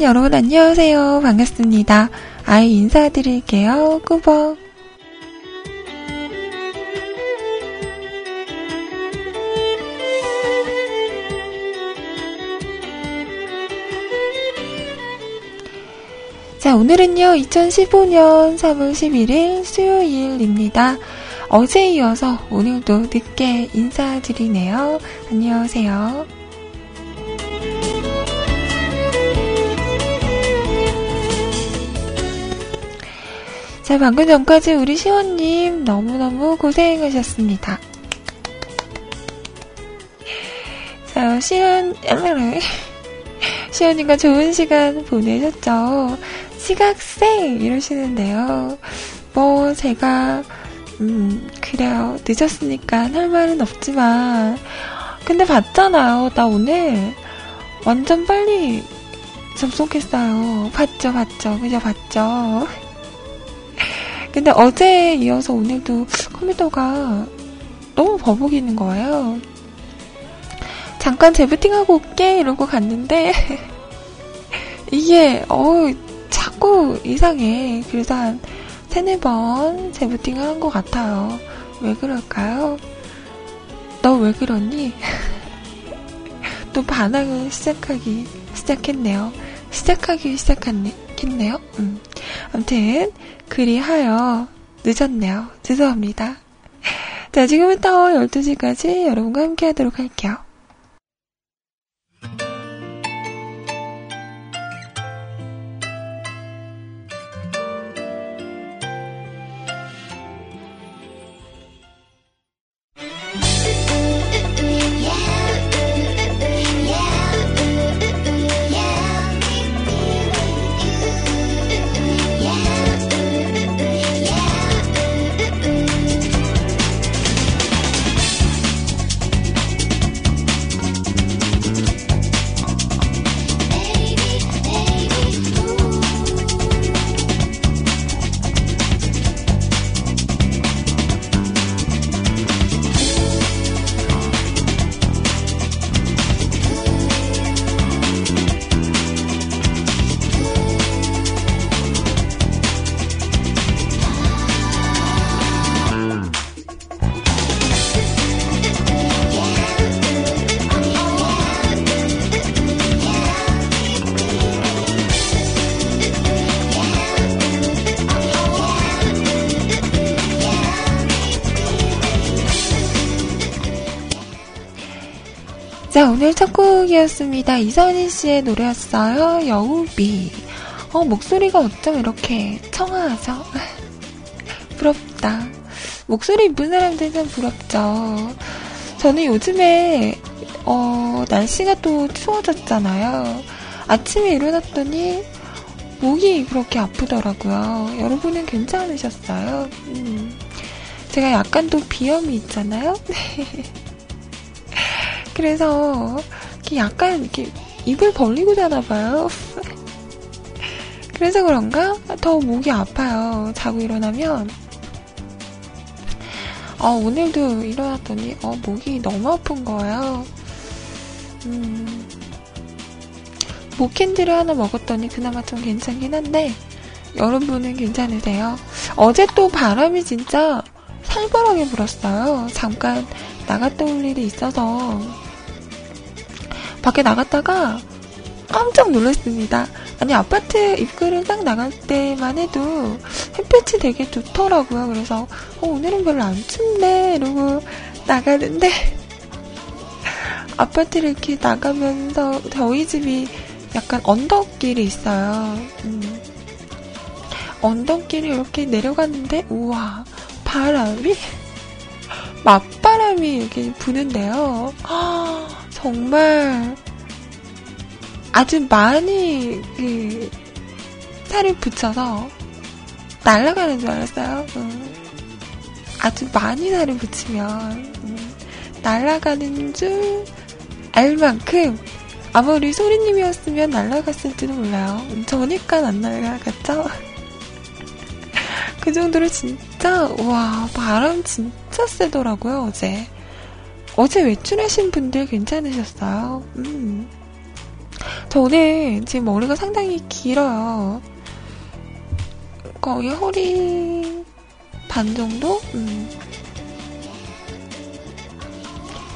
짠! 여러분 안녕하세요. 반갑습니다. 아이 인사드릴게요. 꾸벅. 자, 오늘은요, 2015년 3월 11일 수요일입니다. 어제에 이어서 오늘도 늦게 인사드리네요. 안녕하세요. 자, 방금 전까지 우리 시원님 너무너무 고생하셨습니다. 자, 시원, 시원님과 좋은 시간 보내셨죠? 시각생! 이러시는데요. 뭐, 제가, 음, 그래요. 늦었으니까 할 말은 없지만. 근데 봤잖아요. 나 오늘 완전 빨리 접속했어요. 봤죠, 봤죠. 그죠, 봤죠. 근데 어제에 이어서 오늘도 컴퓨터가 너무 버벅이는 거예요. 잠깐 재부팅하고 올게 이러고 갔는데 이게 어 자꾸 이상해. 그래서 한 세네 번 재부팅을 한 것 같아요. 왜 그럴까요? 너 왜 그러니? 또 반항을 시작하기 시작했네요. 시작하기 시작했네 요. 음. 아무튼 그리하여 늦었네요. 죄송합니다. 자, 지금부터 12시까지 여러분과 함께 하도록 할게요. 곡이었습니다. 이선희 씨의 노래였어요. 여우비. 어, 목소리가 어쩜 이렇게 청아하죠? 부럽다. 목소리 이쁜 사람들 참 부럽죠. 저는 요즘에, 어, 날씨가 또 추워졌잖아요. 아침에 일어났더니, 목이 그렇게 아프더라고요. 여러분은 괜찮으셨어요? 음. 제가 약간 또 비염이 있잖아요? 그래서 약간 이렇게 입을 벌리고 자나 봐요. 그래서 그런가 더 목이 아파요. 자고 일어나면 어, 오늘도 일어났더니 어, 목이 너무 아픈 거예요. 음, 목캔디를 하나 먹었더니 그나마 좀 괜찮긴 한데 여러분은 괜찮으세요? 어제 또 바람이 진짜 살벌하게 불었어요. 잠깐 나갔다 올 일이 있어서 밖에 나갔다가 깜짝 놀랐습니다. 아니 아파트 입구를 딱 나갈 때만 해도 햇볕이 되게 좋더라고요. 그래서 어, 오늘은 별로 안 춥네 이러고 나가는데 아파트를 이렇게 나가면서 저희 집이 약간 언덕길이 있어요. 음. 언덕길이 이렇게 내려갔는데 우와 바람이 맞바람이 이렇게 부는데요. 아, 정말 아주 많이 그 살이 붙여서 날아가는 줄 알았어요. 음. 아주 많이 살을 붙이면 음. 날아가는 줄 알 만큼 아마 우리 소리님이었으면 날아갔을지도 몰라요. 저니까 안 날아갔죠? 그 정도로 진짜 와 바람 진짜 세더라고요 어제. 어제 외출하신 분들 괜찮으셨어요? 음. 저는 지금 머리가 상당히 길어요. 거의 허리 반 정도? 음.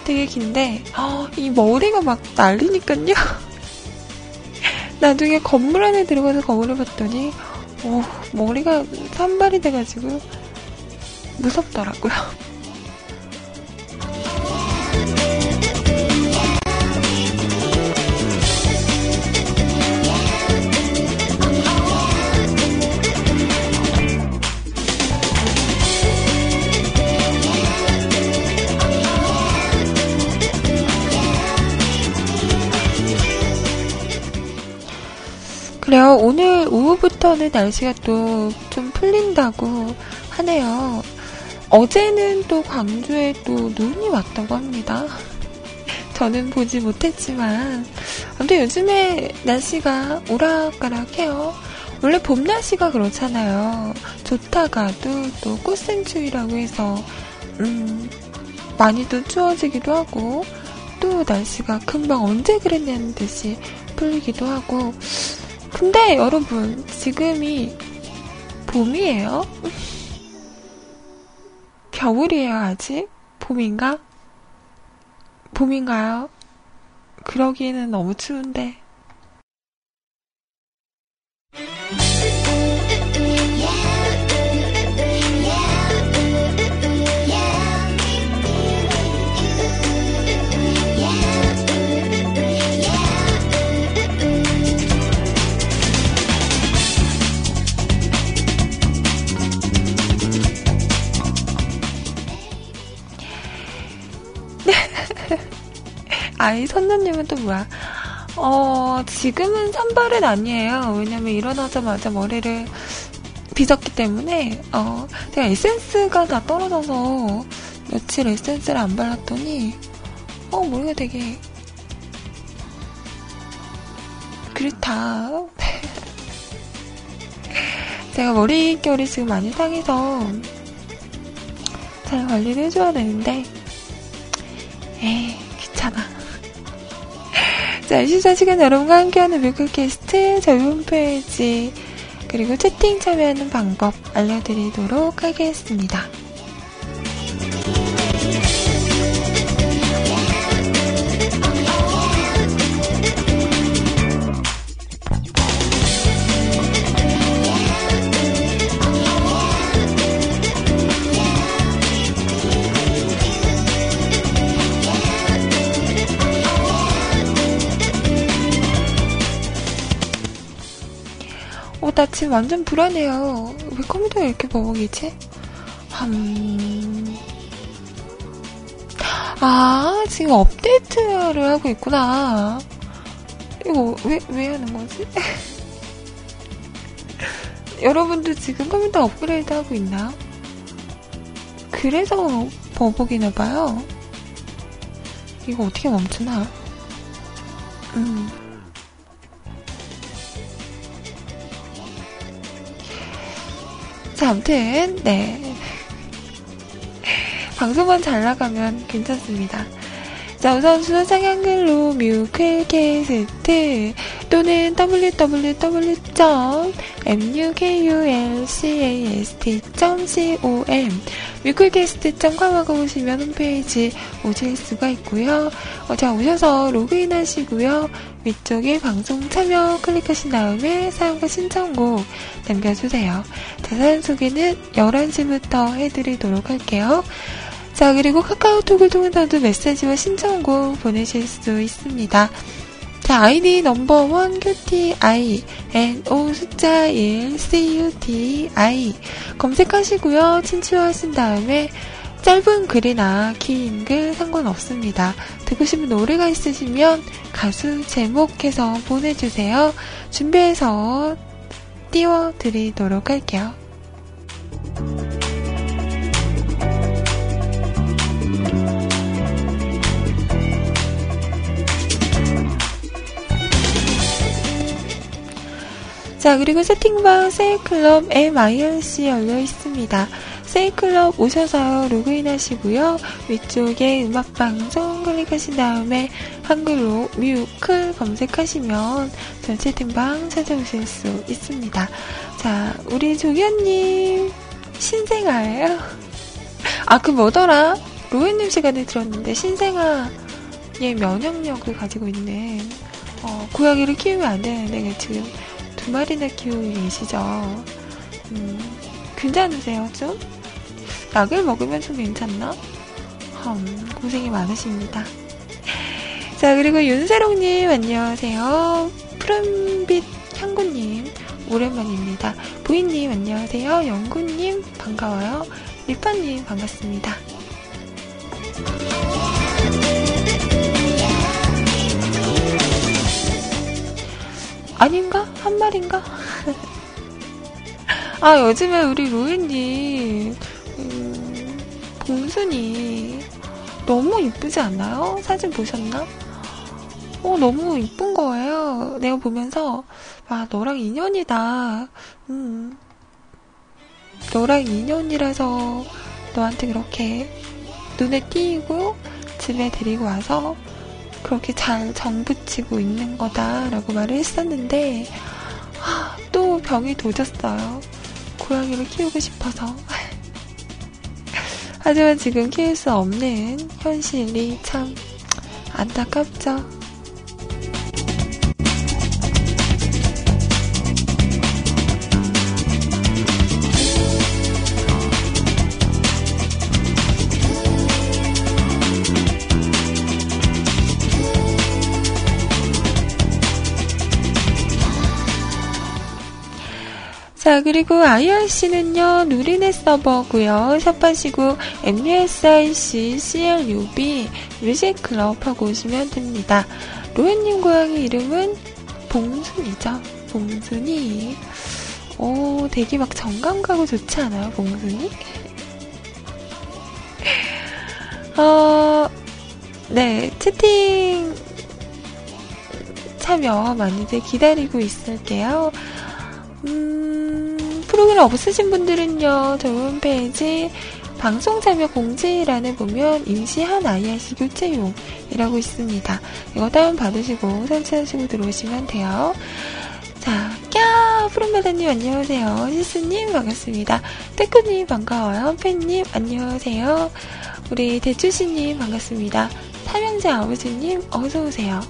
되게 긴데, 어, 이 머리가 막 날리니깐요. 나중에 건물 안에 들어가서 거울을 봤더니, 오, 머리가 산발이 돼가지고, 무섭더라고요. 그래요. 오늘 오후부터는 날씨가 또 좀 풀린다고 하네요. 어제는 또 광주에 또 눈이 왔다고 합니다. 저는 보지 못했지만, 아무튼 요즘에 날씨가 오락가락해요. 원래 봄 날씨가 그렇잖아요. 좋다가도 또 꽃샘추위라고 해서, 음, 많이 또 추워지기도 하고, 또 날씨가 금방 언제 그랬냐는 듯이 풀리기도 하고, 근데 여러분, 지금이 봄이에요? 겨울이에요, 아직? 봄인가? 봄인가요? 그러기에는 너무 추운데. 아이 선녀님은 또 뭐야? 어, 지금은 산발은 아니에요. 왜냐면 일어나자마자 머리를 빗었기 때문에, 어, 제가 에센스가 다 떨어져서 며칠 에센스를 안 발랐더니, 어, 머리가 되게, 그렇다. 제가 머릿결이 지금 많이 상해서 잘 관리를 해줘야 되는데, 에이. 자, 24시간 여러분과 함께하는 뮤클캐스트 저희 홈페이지 그리고 채팅 참여하는 방법 알려드리도록 하겠습니다. 나 지금 완전 불안해요. 왜 컴퓨터가 이렇게 버벅이지? 음... 아, 지금 업데이트를 하고 있구나. 이거 왜, 왜 하는 거지? 여러분도 지금 컴퓨터 업그레이드 하고 있나요? 그래서 버벅이나 봐요. 이거 어떻게 멈추나? 음. 자, 아무튼, 네. 방송만 잘 나가면 괜찮습니다. 자, 우선 수상 한글로 뮤클캐스트 또는 www.mukulcast.com 뮤클캐스트.com 하고 오시면 홈페이지 오실 수가 있고요. 어, 자, 오셔서 로그인 하시고요. 위쪽에 방송 참여 클릭하신 다음에 사용과 신청곡 남겨주세요. 자세한 소개는 11시부터 해드리도록 할게요. 자, 그리고 카카오톡을 통해서도 메시지와 신청곡 보내실 수 있습니다. 자, 아이디 넘버원 QTI, NO 숫자 1, CUTI 검색하시고요. 친추하신 다음에 짧은 글이나 긴 글 상관없습니다. 듣고 싶은 노래가 있으시면 가수 제목해서 보내주세요. 준비해서 띄워드리도록 할게요. 자, 그리고 세팅방 세일클럽 MIRC 열려 있습니다. 세이클럽 오셔서 로그인 하시고요. 위쪽에 음악방송 클릭하신 다음에 한글로 뮤클 검색하시면 전 채팅방 찾아오실 수 있습니다. 자, 우리 조견님 신생아예요? 아, 그 뭐더라? 로엔님 시간에 들었는데 신생아의 면역력을 가지고 있는 어, 고양이를 키우면 안 되는데 지금 두 마리나 키우고 계시죠. 음, 괜찮으세요, 좀? 약을 먹으면 좀 괜찮나? 음, 고생이 많으십니다. 자, 그리고 윤세롱님, 안녕하세요. 푸른빛 향구님, 오랜만입니다. 부인님, 안녕하세요. 영구님, 반가워요. 리파님, 반갑습니다. 아닌가? 한 말인가? 아, 요즘에 우리 로엔님, 음, 봉순이 너무 이쁘지 않나요? 사진 보셨나? 어, 너무 이쁜 거예요. 내가 보면서, 아, 너랑 인연이다. 음. 너랑 인연이라서 너한테 그렇게 눈에 띄고 집에 데리고 와서 그렇게 잘 정붙이고 있는 거다라고 말을 했었는데, 아, 또 병이 도졌어요. 고양이를 키우고 싶어서. 하지만 지금 키울 수 없는 현실이 참 안타깝죠. 자, 그리고 IRC는요, 누리넷 서버고요 샵하시고, MUSIC, CLUB, 뮤직클럽 하고 오시면 됩니다. 로엔님 고양이 이름은 봉순이죠. 봉순이. 오, 되게 막 정감 가고 좋지 않아요, 봉순이? 어, 네, 채팅 참여 많이들 기다리고 있을게요. 음, 프로그램 없으신 분들은요, 저희 홈페이지 방송 참여 공지란에 보면 임시한 IRC 교체용이라고 있습니다. 이거 다운받으시고 설치하시고 들어오시면 돼요. 자, 꺄! 푸른바다님 안녕하세요. 시스님 반갑습니다. 태크님 반가워요. 팬님 안녕하세요. 우리 대추씨님 반갑습니다. 삼형제 아버지님 어서오세요.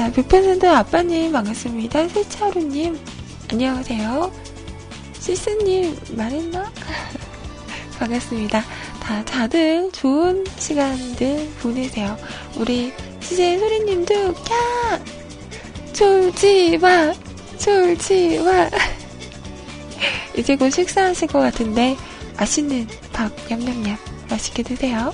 자, 100% 아빠님 반갑습니다. 세차루님 안녕하세요. 시스님 말했나? 반갑습니다. 다 다들 좋은 시간들 보내세요. 우리 시제 소리님도 야 졸지 마 졸지 마 이제 곧 식사하실 것 같은데 맛있는 밥 냠냠냠 맛있게 드세요.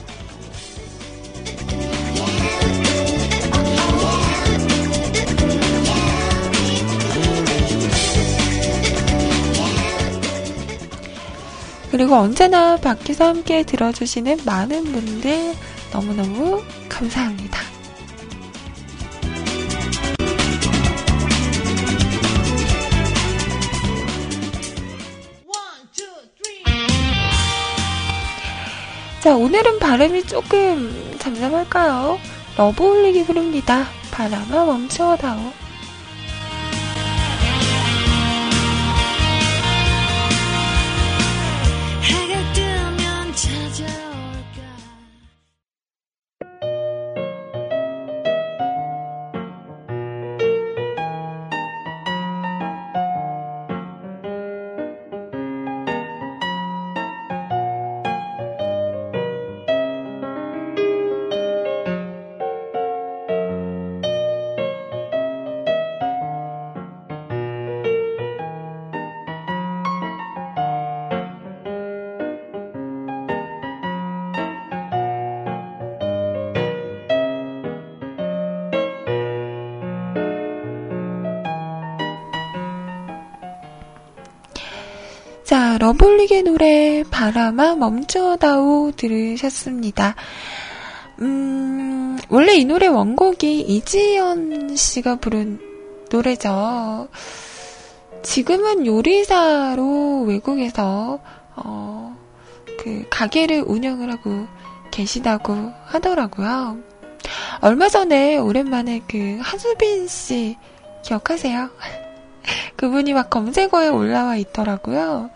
그리고 언제나 밖에서 함께 들어주시는 많은 분들 너무너무 감사합니다. 자, 오늘은 발음이 조금 잠잠할까요? 러브 올리기 부릅니다. 바람아 멈춰다오. 자, 러블릭의 노래 바람아 멈춰다오 들으셨습니다. 음, 원래 이 노래 원곡이 이지연 씨가 부른 노래죠. 지금은 요리사로 외국에서 어, 그 가게를 운영을 하고 계시다고 하더라고요. 얼마 전에 오랜만에 그 한수빈 씨 기억하세요? 그분이 막 검색어에 올라와 있더라고요.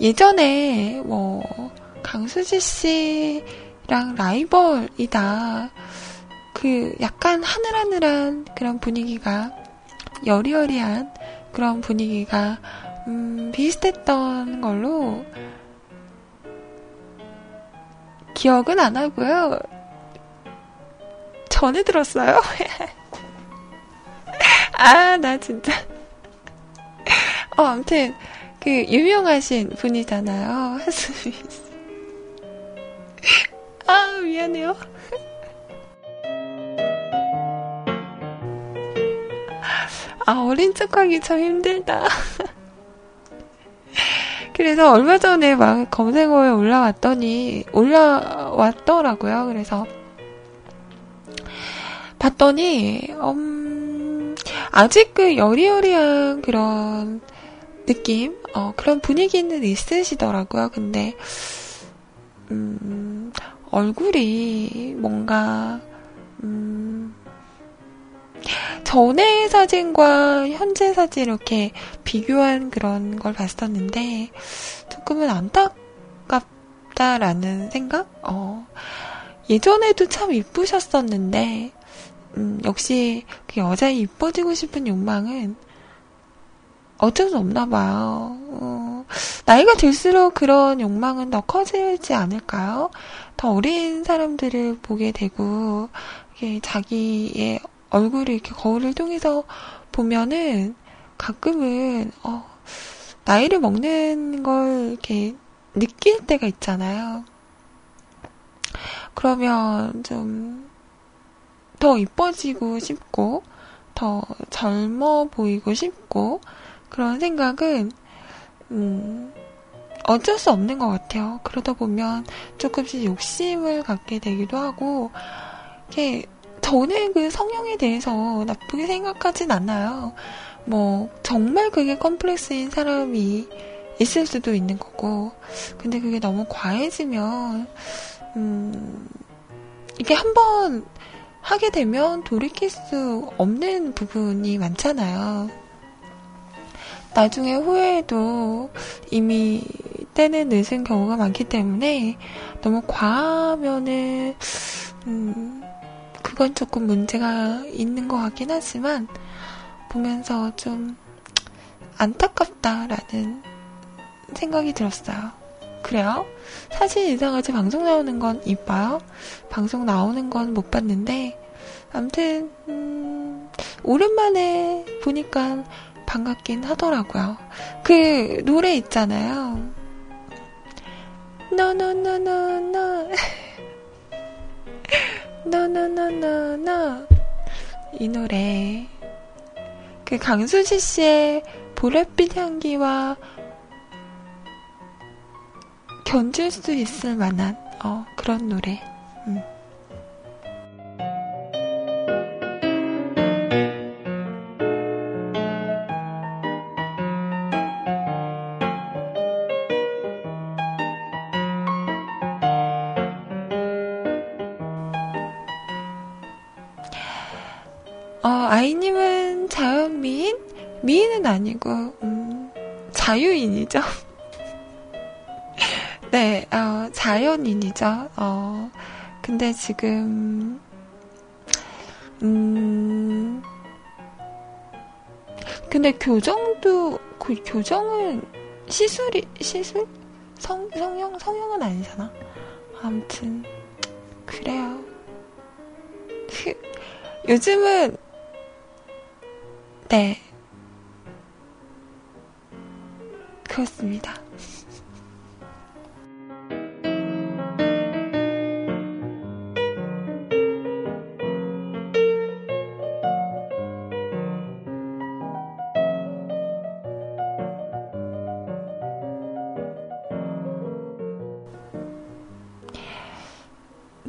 예전에 뭐 강수지 씨랑 라이벌이다. 그 약간 하늘하늘한 그런 분위기가 여리여리한 그런 분위기가 음, 비슷했던 걸로 기억은 안 하고요. 전에 들었어요. 아, 나 진짜. 어, 아무튼, 그, 유명하신 분이잖아요. 하수미 씨. 아, 미안해요. 아, 어린 척하기 참 힘들다. 그래서 얼마 전에 막 검색어에 올라왔더니, 올라왔더라고요. 그래서, 봤더니, 음, 아직 그 여리여리한 그런 느낌, 어, 그런 분위기는 있으시더라고요. 근데, 음, 얼굴이 뭔가, 음, 전의 사진과 현재 사진 이렇게 비교한 그런 걸 봤었는데, 조금은 안타깝다라는 생각? 어, 예전에도 참 이쁘셨었는데, 음, 역시 그 여자의 이뻐지고 싶은 욕망은 어쩔 수 없나 봐요. 어, 나이가 들수록 그런 욕망은 더 커지지 않을까요? 더 어린 사람들을 보게 되고, 이게 자기의 얼굴을 이렇게 거울을 통해서 보면은 가끔은, 어, 나이를 먹는 걸 이렇게 느낄 때가 있잖아요. 그러면 좀, 더 이뻐지고 싶고, 더 젊어 보이고 싶고, 그런 생각은, 음, 어쩔 수 없는 것 같아요. 그러다 보면 조금씩 욕심을 갖게 되기도 하고, 이게, 저는 그 성형에 대해서 나쁘게 생각하진 않아요. 뭐, 정말 그게 컴플렉스인 사람이 있을 수도 있는 거고, 근데 그게 너무 과해지면, 음, 이게 한번 하게 되면 돌이킬 수 없는 부분이 많잖아요. 나중에 후회해도 이미 때는 늦은 경우가 많기 때문에 너무 과하면은, 음, 그건 조금 문제가 있는 것 같긴 하지만, 보면서 좀 안타깝다라는 생각이 들었어요. 그래요? 사진 이상하지 방송 나오는 건 이뻐요. 방송 나오는 건 못 봤는데, 암튼, 음, 오랜만에 보니까 반갑긴 하더라고요. 그 노래 있잖아요. 너너너너너 너너너너너 이 노래 그 강수지 씨의 보랏빛 향기와 견줄 수 있을 만한 어, 그런 노래. 음. 아니고, 음, 자유인이죠. 네, 어, 자연인이죠. 어, 근데 지금, 음, 근데 교정도, 그 교정은 시술이, 시술? 성, 성형, 성형은 아니잖아. 아무튼, 그래요. 그, 요즘은, 네. 그렇습니다.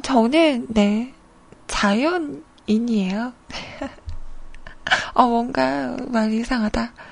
저는, 네, 자연인이에요. 어, 뭔가 말 이상하다.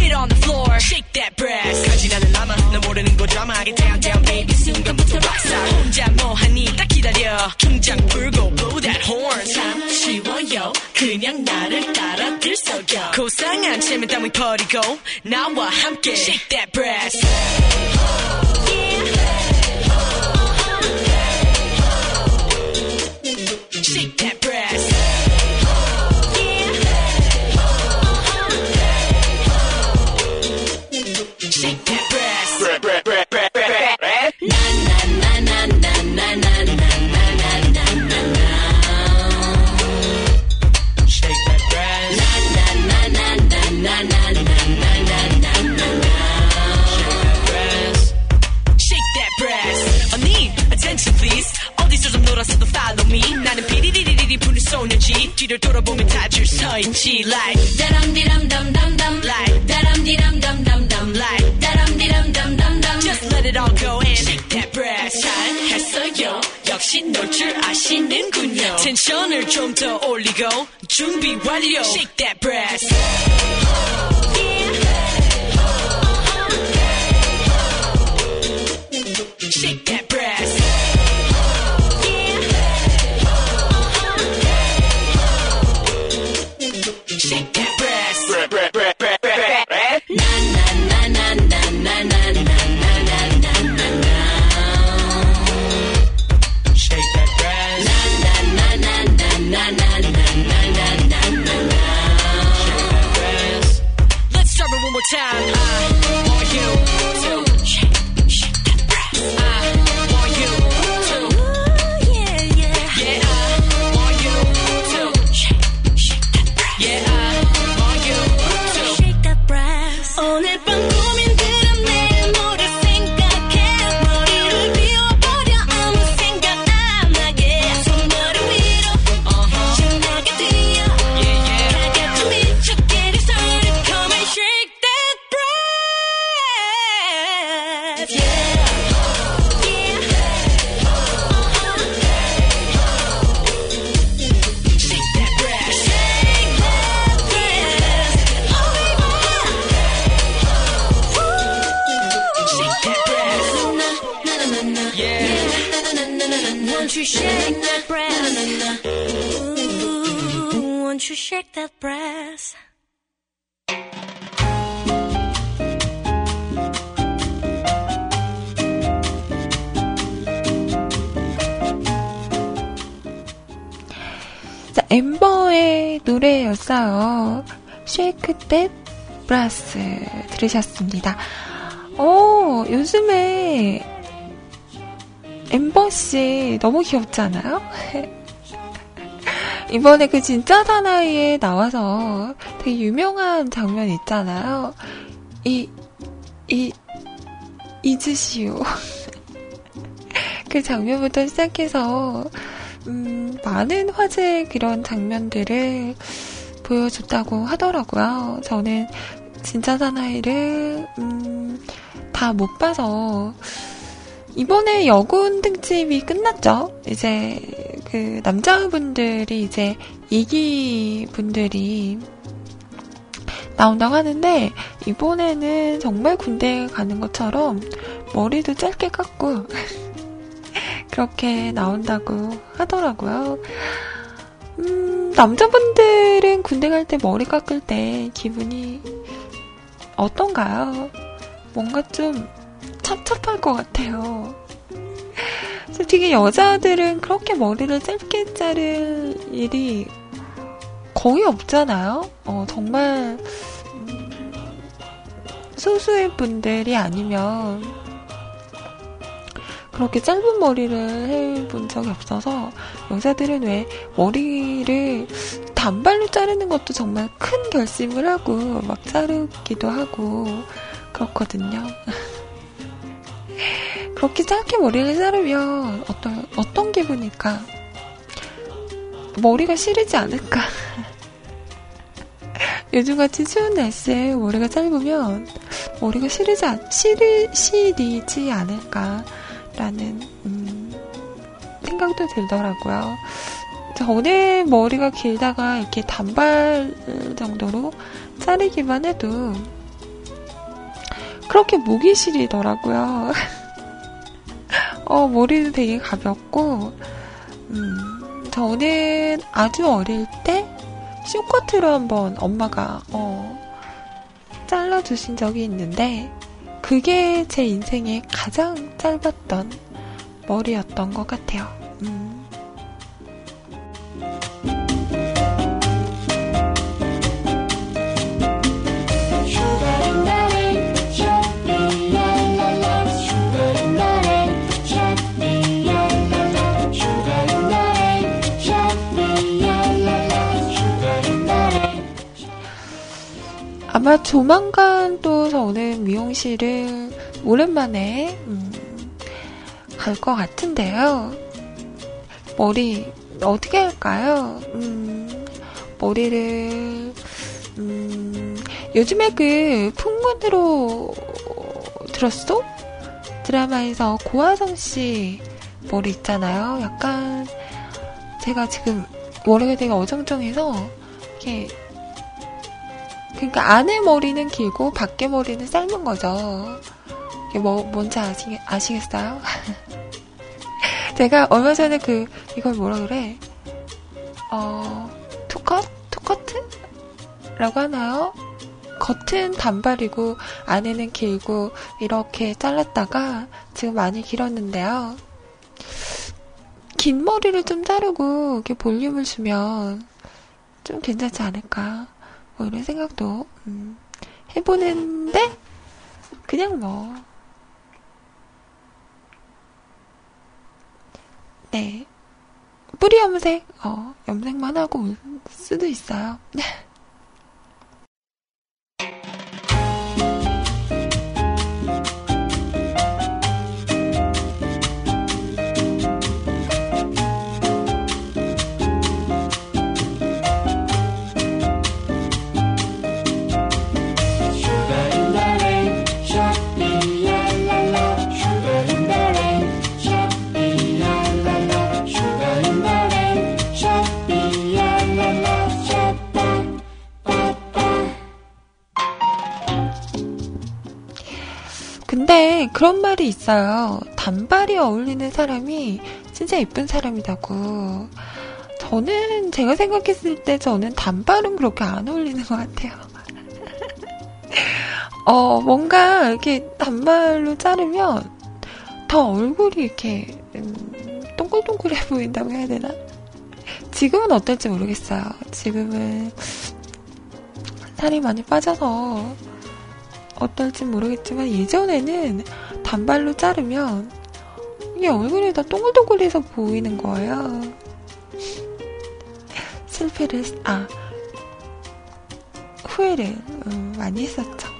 기다려. 통장 불고 blow that horn. 참 쉬워요. 그냥 나를 따라 들썩여. 고상한 체면 따위 버리고 나와 함께 shake that brass. 소녀지. 뒤를 돌아보면 다줄 서 있지. Like, dum like, dum like. Dum Just let it all go and shake that brass. 잘했어요. 역시 놀 줄 아시는군요. 텐션을 좀 더 올리고 준비 완료. Shake that brass. That brass? 자, 엠버의 노래였어요. Shake That Brass 들으셨습니다. 어, 요즘에 엠버 씨 너무 귀엽지 않아요? 이번에 그 진짜 사나이에 나와서 되게 유명한 장면 있잖아요. 이, 이, 잊으시오. 그 장면부터 시작해서 음, 많은 화제 그런 장면들을 보여줬다고 하더라고요. 저는 진짜 사나이를 음, 다 못 봐서 이번에 여군 등집이 끝났죠. 이제 그 남자분들이 이제 이기 분들이 나온다고 하는데 이번에는 정말 군대 가는 것처럼 머리도 짧게 깎고 그렇게 나온다고 하더라고요. 음, 남자분들은 군대 갈 때 머리 깎을 때 기분이 어떤가요? 뭔가 좀 찹찹할 것 같아요. 솔직히 여자들은 그렇게 머리를 짧게 자를 일이 거의 없잖아요. 어, 정말 소수의 분들이 아니면 그렇게 짧은 머리를 해본 적이 없어서 여자들은 왜 머리를 단발로 자르는 것도 정말 큰 결심을 하고 막 자르기도 하고 그렇거든요. 그렇게 짧게 머리를 자르면 어떤 어떤 기분일까? 머리가 시리지 않을까? 요즘같이 추운 날씨에 머리가 짧으면 머리가 시리지, 시리, 시리지 않을까라는, 음, 생각도 들더라고요. 저는 머리가 길다가 이렇게 단발 정도로 자르기만 해도 그렇게 목이 시리더라고요. 어, 머리도 되게 가볍고, 음, 저는 아주 어릴 때 쇼커트로 한번 엄마가 어, 잘라주신 적이 있는데 그게 제 인생에 가장 짧았던 머리였던 것 같아요. 음. 아마 조만간 또 저는 미용실을 오랜만에 음, 갈것 같은데요. 머리 어떻게 할까요? 음, 머리를 음, 요즘에 그 풍문으로 들었어? 드라마에서 고아성 씨 머리 있잖아요. 약간 제가 지금 머리가 되게 어정쩡해서 이렇게 그러니까 안에 머리는 길고 밖에 머리는 짧은 거죠. 이게 뭐 뭔지 아시, 아시겠어요? 제가 얼마 전에 그 이걸 뭐라 그래? 어 투컷 투커트? 라고 하나요? 겉은 단발이고 안에는 길고 이렇게 잘랐다가 지금 많이 길었는데요. 긴 머리를 좀 자르고 이렇게 볼륨을 주면 좀 괜찮지 않을까? 뭐 이런 생각도 음, 해보는데 그냥 뭐 네. 뿌리 염색, 어, 염색만 하고 올 수도 있어요. 그런 말이 있어요. 단발이 어울리는 사람이 진짜 예쁜 사람이라고. 저는 제가 생각했을 때 저는 단발은 그렇게 안 어울리는 것 같아요. 어, 뭔가 이렇게 단발로 자르면 더 얼굴이 이렇게 음, 동글동글해 보인다고 해야 되나? 지금은 어떨지 모르겠어요. 지금은 살이 많이 빠져서 어떨지 모르겠지만 예전에는 단발로 자르면 이게 얼굴이 다 동글동글해서 보이는 거예요. 실패를, 아, 후회를 음, 많이 했었죠.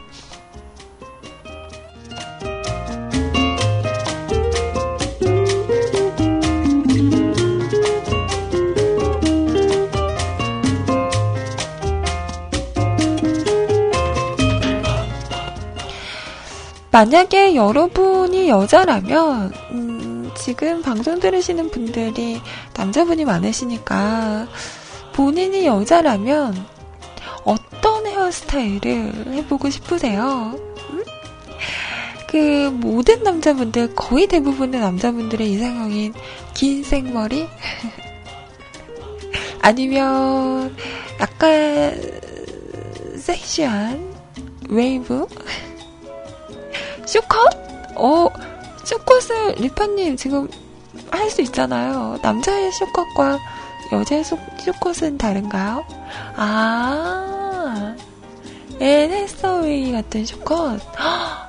만약에 여러분이 여자라면, 음, 지금 방송 들으시는 분들이 남자분이 많으시니까, 본인이 여자라면, 어떤 헤어스타일을 해보고 싶으세요? 음? 그, 모든 남자분들, 거의 대부분의 남자분들의 이상형인 긴 생머리? 아니면, 약간, 섹시한 웨이브? 숏컷? 어, 숏컷을 리파님 지금 할 수 있잖아요. 남자의 숏컷과 여자 숏컷은 다른가요? 아, 앤 해서웨이 같은 숏컷.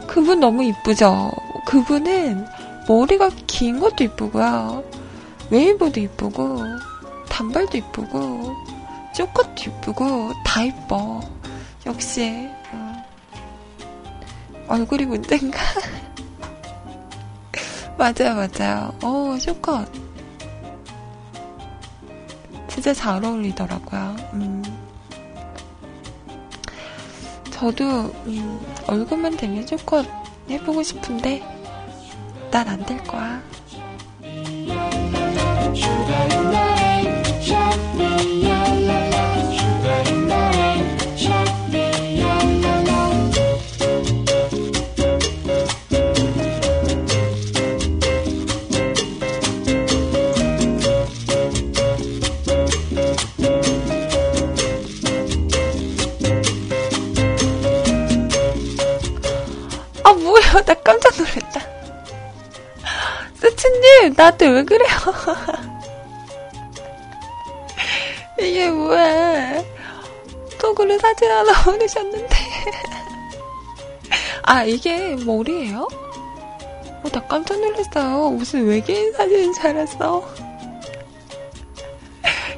그분 너무 이쁘죠? 그분은 머리가 긴 것도 이쁘고요. 웨이브도 이쁘고, 단발도 이쁘고, 쇼컷도 이쁘고, 다 이뻐. 역시, 어. 얼굴이 문제인가? 맞아요, 맞아요. 어, 쇼컷. 진짜 잘 어울리더라고요. 음. 저도, 음, 얼굴만 되면 쇼컷 해보고 싶은데, 난 안 될 거야. 나한테 왜 그래요? 이게 뭐야. 톡으로 사진 하나 보내셨는데. 아, 이게 머리예요? 어, 나 깜짝 놀랐어요. 무슨 외계인 사진인 줄 알았어.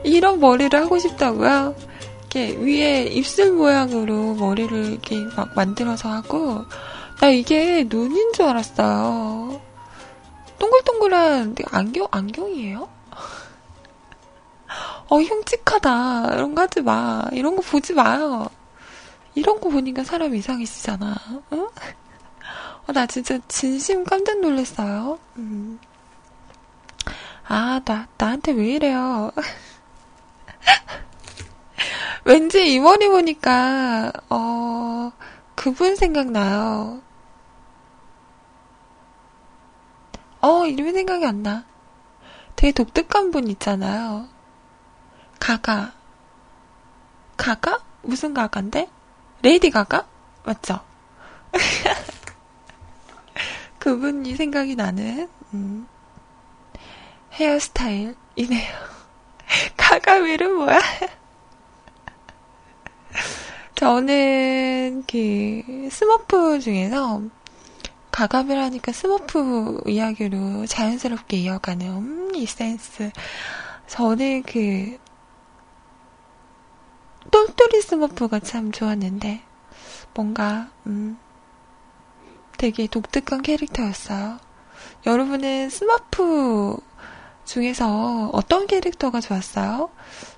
이런 머리를 하고 싶다고요? 이렇게 위에 입술 모양으로 머리를 이렇게 막 만들어서 하고, 나 이게 눈인 줄 알았어요. 동글동글한 안경, 안경이에요? 어, 흉측하다. 이런 거 하지 마. 이런 거 보지 마요. 이런 거 보니까 사람 이상해지잖아. 응? 어, 나 진짜 진심 깜짝 놀랐어요. 음. 아, 나, 나한테 왜 이래요. 왠지 이 머리 보니까, 어, 그분 생각나요. 어, 이름이 생각이 안 나. 되게 독특한 분 있잖아요. 가가. 가가? 무슨 가가인데? 레이디 가가? 맞죠? 그분이 생각이 나는, 음, 헤어스타일이네요. 가가 이름 뭐야? 저는 그 스머프 중에서 가갑을 하니까 스머프 이야기로 자연스럽게 이어가는 음, 이 센스. 저는 그 똘똘이 스머프가 참 좋았는데 뭔가 음 되게 독특한 캐릭터였어요. 여러분은 스머프 중에서 어떤 캐릭터가 좋았어요?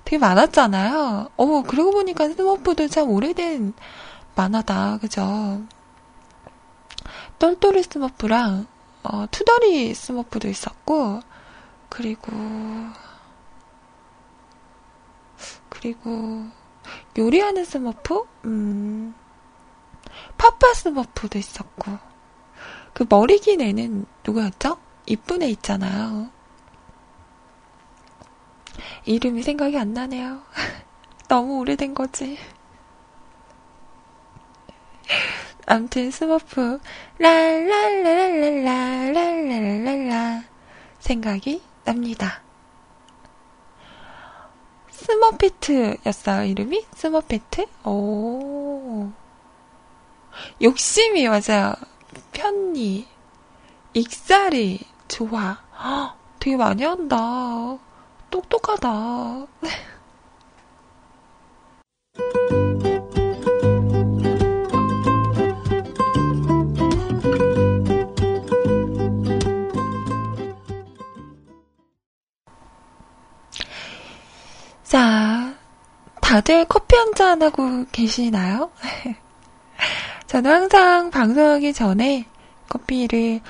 되게 많았잖아요. 어, 그러고 보니까 스머프도 참 오래된 만화다. 그죠? 똘똘이 스머프랑, 어, 투덜이 스머프도 있었고, 그리고, 그리고, 요리하는 스머프? 음, 파파 스머프도 있었고, 그 머리 긴 애는 누구였죠? 이쁜 애 있잖아요. 이름이 생각이 안 나네요. 너무 오래된 거지. 암튼 스머프 랄랄랄랄랄랄랄랄라 생각이 납니다. 스머페트였어요, 이름이? 스머페트? 오. 욕심이 맞아요. 편리. 익살이 좋아. 헉, 되게 많이 한다. 똑똑하다. 자, 다들 커피 한 잔 하고 계시나요? 저는 항상 방송하기 전에 커피를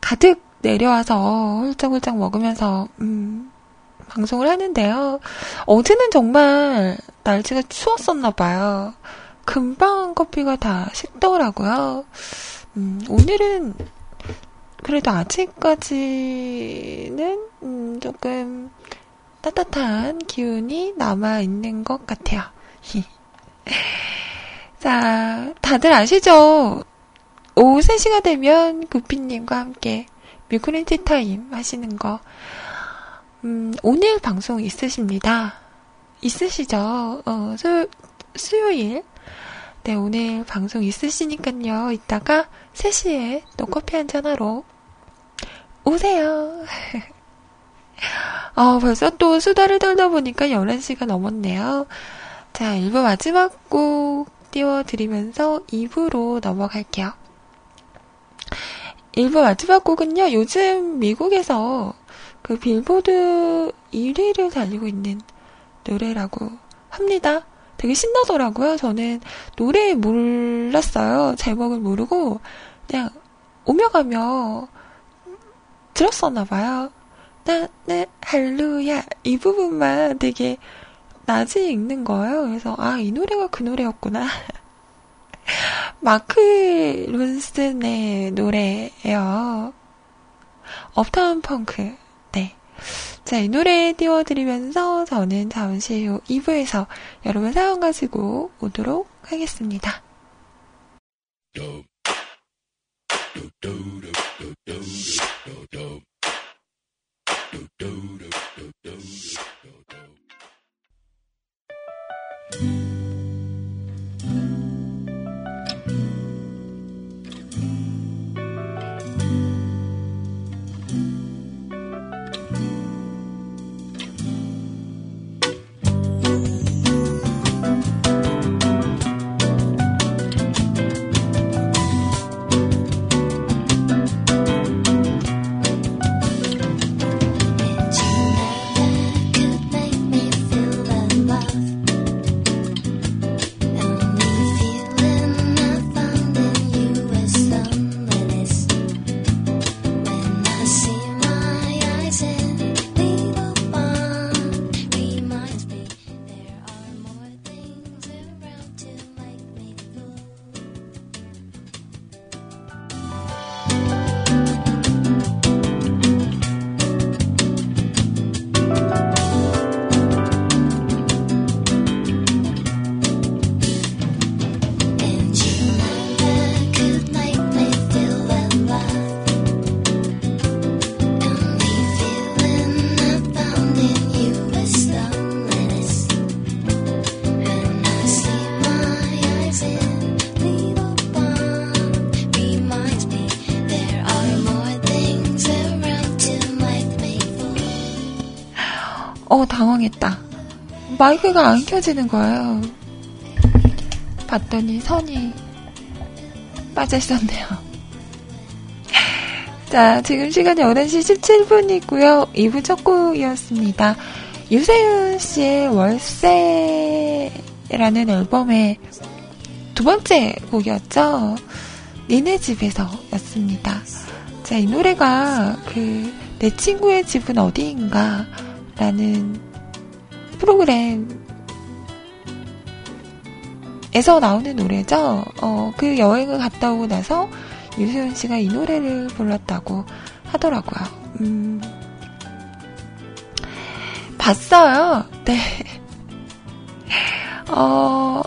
가득 내려와서 훌쩍훌쩍 먹으면서, 음, 방송을 하는데요. 어제는 정말 날씨가 추웠었나봐요. 금방 커피가 다 식더라고요. 음, 오늘은 그래도 아직까지는, 음, 조금 따뜻한 기운이 남아있는 것 같아요. 자, 다들 아시죠? 오후 3시가 되면 구피님과 함께 뮤크린 티 타임 하시는 거. 음, 오늘 방송 있으십니다. 있으시죠? 어, 수, 수요일. 네, 오늘 방송 있으시니까요. 이따가 3시에 또 커피 한잔 하러 오세요. 어, 벌써 또 수다를 떨다 보니까 11시가 넘었네요. 자, 1부 마지막 곡 띄워드리면서 2부로 넘어갈게요. 1부 마지막 곡은요, 요즘 미국에서 그 빌보드 1위를 달리고 있는 노래라고 합니다. 되게 신나더라고요. 저는 노래 몰랐어요. 제목을 모르고 그냥 오며 가며 들었었나 봐요. 나는 할루야 이 부분만 되게 낮이 읽는 거예요. 그래서 아 이 노래가 그 노래였구나. 마크 론슨의 노래예요. 업타운 펑크. 네. 자, 이 노래 띄워드리면서 저는 잠시 후 2부에서 여러분 사연 가지고 오도록 하겠습니다. Mm-hmm. 마이크가 안 켜지는 거예요. 봤더니 선이 빠져 있었네요. 자, 지금 시간이 11시 17분이고요. 2부 첫 곡이었습니다. 유세윤 씨의 월세라는 앨범의 두 번째 곡이었죠. 니네 집에서 였습니다. 자, 이 노래가 그, 내 친구의 집은 어디인가 라는 프로그램 에서 나오는 노래죠. 어, 그 여행을 갔다 오고 나서 유세윤 씨가 이 노래를 불렀다고 하더라고요. 음, 봤어요. 네. 어,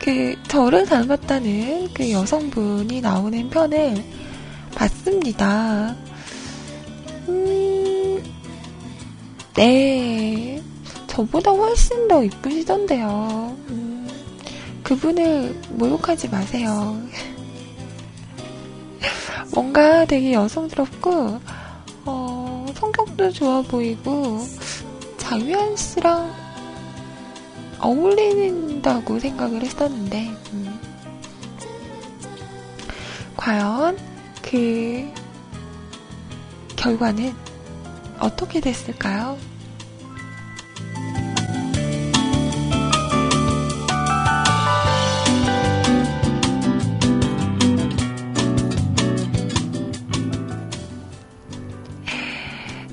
그, 저를 닮았다는 그 여성분이 나오는 편을 봤습니다. 음, 네. 저보다 훨씬 더 이쁘시던데요. 음, 그분을 모욕하지 마세요. 뭔가 되게 여성스럽고, 어, 성격도 좋아 보이고, 장유한 씨랑 어울린다고 생각을 했었는데, 음. 과연 그 결과는 어떻게 됐을까요?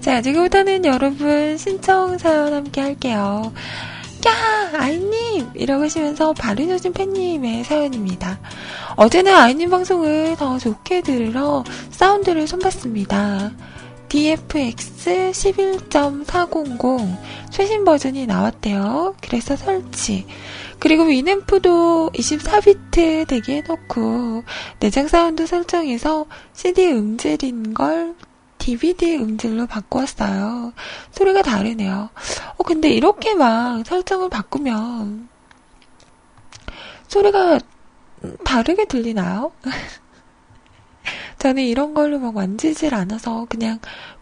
자, 지금부터는 여러분 신청 사연 함께 할게요. 야, 아이님! 이라고 하시면서 바르셔진 팬님의 사연입니다. 어제는 아이님 방송을 더 좋게 들으러 사운드를 손봤습니다. DFX 11.400 최신 버전이 나왔대요. 그래서 설치. 그리고 위앰프도 24비트 되게 해놓고 내장 사운드 설정해서 CD 음질인 걸 DVD 음질로 바꾸었어요. 소리가 다르네요. 어, 근데 이렇게 막 설정을 바꾸면 소리가 다르게 들리나요? 저는 이런 걸로 막 만지질 않아서 그냥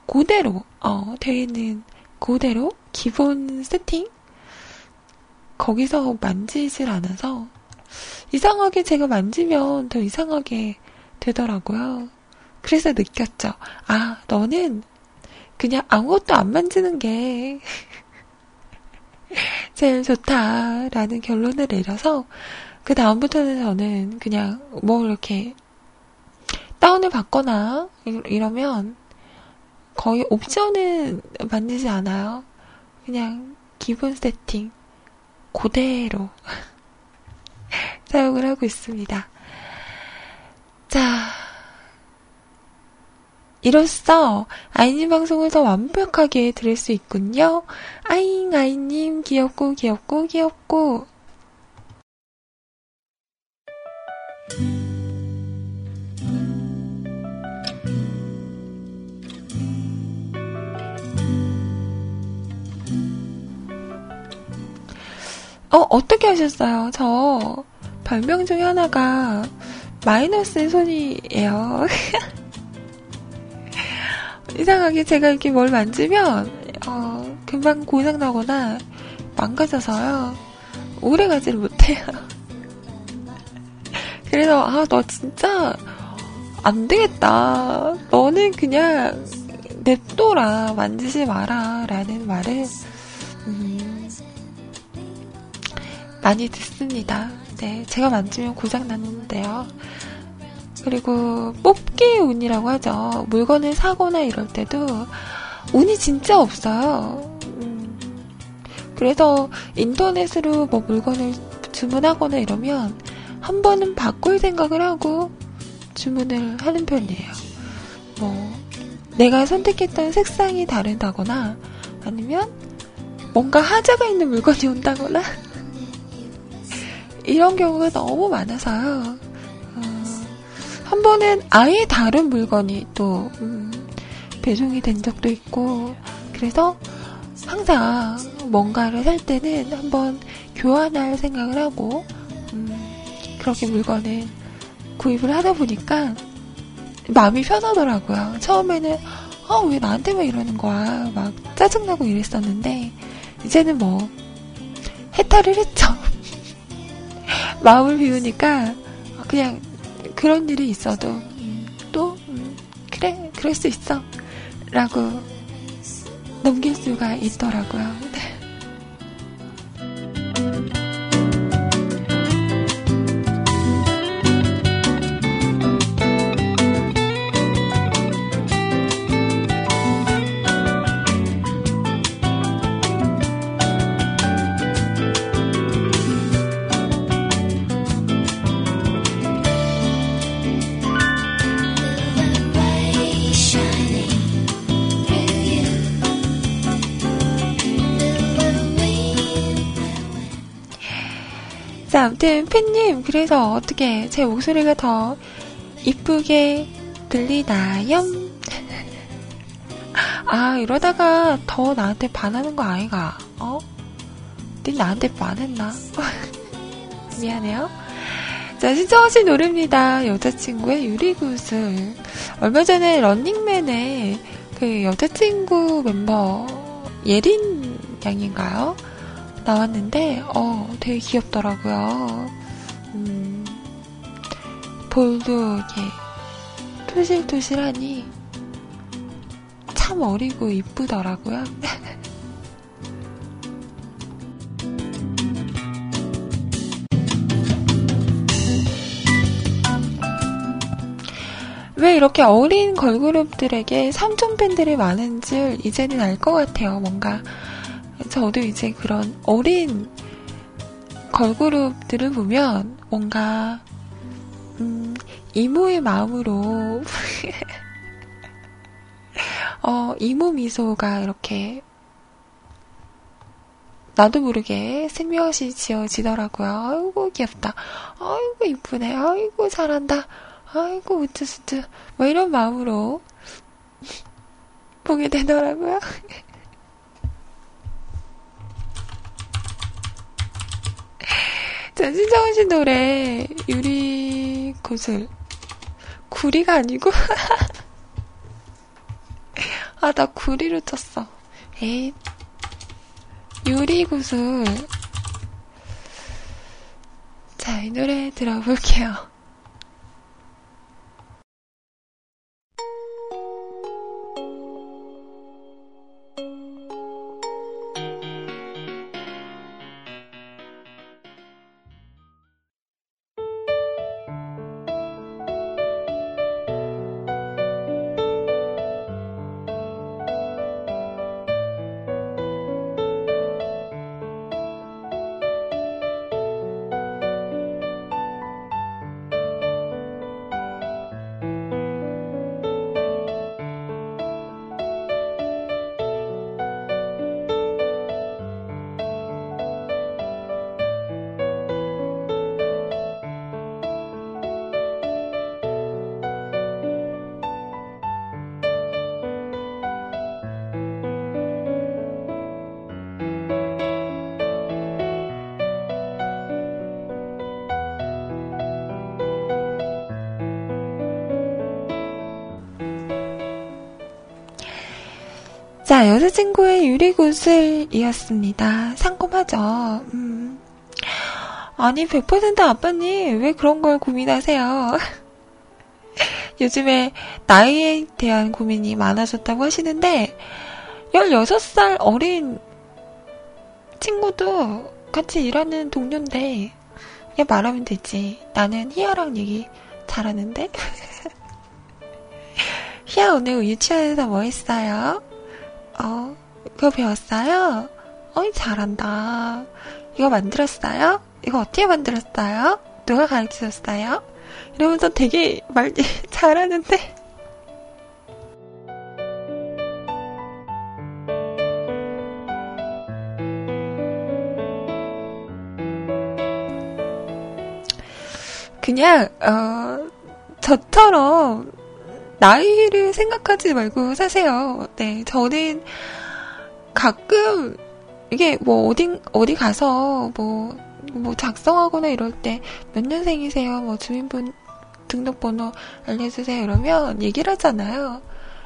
그대로, 어, 되어 있는 그대로 기본 세팅? 거기서 만지질 않아서 이상하게 제가 만지면 더 이상하게 되더라고요. 그래서 느꼈죠. 아, 너는 그냥 아무것도 안 만지는 게 제일 좋다라는 결론을 내려서 그 다음부터는 저는 그냥 뭐 이렇게 다운을 받거나 이러면 거의 옵션은 만지지 않아요. 그냥 기본 세팅 그대로 사용을 하고 있습니다. 자, 이로써 아이님 방송을 더 완벽하게 들을 수 있군요. 아잉, 아이님, 귀엽고, 귀엽고, 귀엽고. 어, 어떻게 하셨어요? 저 별명 중에 하나가 마이너스 의 손이에요. 이상하게 제가 이렇게 뭘 만지면 어, 금방 고장 나거나 망가져서요. 오래 가지를 못해요. 그래서 아 너 진짜 안 되겠다. 너는 그냥 냅둬라 만지지 마라라는 말을 음, 많이 듣습니다. 네, 제가 만지면 고장 났는데요. 그리고 뽑기 운이라고 하죠. 물건을 사거나 이럴 때도 운이 진짜 없어요. 음, 그래서 인터넷으로 뭐 물건을 주문하거나 이러면 한 번은 바꿀 생각을 하고 주문을 하는 편이에요. 뭐 내가 선택했던 색상이 다르다거나 아니면 뭔가 하자가 있는 물건이 온다거나 이런 경우가 너무 많아서요. 어, 한 번은 아예 다른 물건이 또 음, 배송이 된 적도 있고 그래서 항상 뭔가를 살 때는 한번 교환할 생각을 하고 음, 그렇게 물건을 구입을 하다 보니까 마음이 편하더라고요. 처음에는 아, 왜 나한테만 이러는 거야. 막 짜증나고 이랬었는데 이제는 뭐 해탈을 했죠. 마음을 비우니까 그냥 그런 일이 있어도 음, 또 음, 그래 그럴 수 있어 라고 넘길 수가 있더라고요. 네. 아무튼 팬님 그래서 어떻게 제 목소리가 더 이쁘게 들리나요? 아 이러다가 더 나한테 반하는 거 아이가? 어? 네 나한테 반했나? 미안해요. 자, 신청하신 노래입니다. 여자친구의 유리구슬. 얼마 전에 런닝맨의 그 여자친구 멤버 예린 양인가요? 나왔는데, 어, 되게 귀엽더라고요. 음, 볼도 이렇게 토실토실하니 참 어리고 이쁘더라고요. 왜 이렇게 어린 걸그룹들에게 삼촌 팬들이 많은 줄 이제는 알 것 같아요. 뭔가 저도 이제 그런 어린 걸그룹들을 보면 뭔가 음, 이모의 마음으로 어, 이모 미소가 이렇게 나도 모르게 생명시 지어지더라고요. 아이고 귀엽다. 아이고 이쁘네. 아이고 잘한다. 아이고 우쭈우쭈. 뭐 이런 마음으로 보게 되더라고요. 자, 신정은 씨 노래, 유리 구슬. 구리가 아니고? 아, 나 구리로 쳤어. 에이. 유리 구슬. 자, 이 노래 들어볼게요. 자, 여자친구의 유리구슬이었습니다. 상콤하죠? 음. 아니, 100% 아빠님, 왜 그런 걸 고민하세요? 요즘에 나이에 대한 고민이 많아졌다고 하시는데, 16살 어린 친구도 같이 일하는 동료인데, 그냥 말하면 되지. 나는 희아랑 얘기 잘하는데? 희아 오늘 유치원에서 뭐 했어요? 어, 그거 배웠어요? 어이, 잘한다. 이거 만들었어요? 이거 어떻게 만들었어요? 누가 가르쳐 줬어요? 이러면서 되게 말 잘하는데. 그냥, 어, 저처럼 나이를 생각하지 말고 사세요. 네, 저는 가끔 이게 뭐 어디 어디 가서 뭐, 뭐 작성하거나 이럴 때 몇 년생이세요? 뭐 주민분 등록번호 알려주세요. 이러면 얘기를 하잖아요.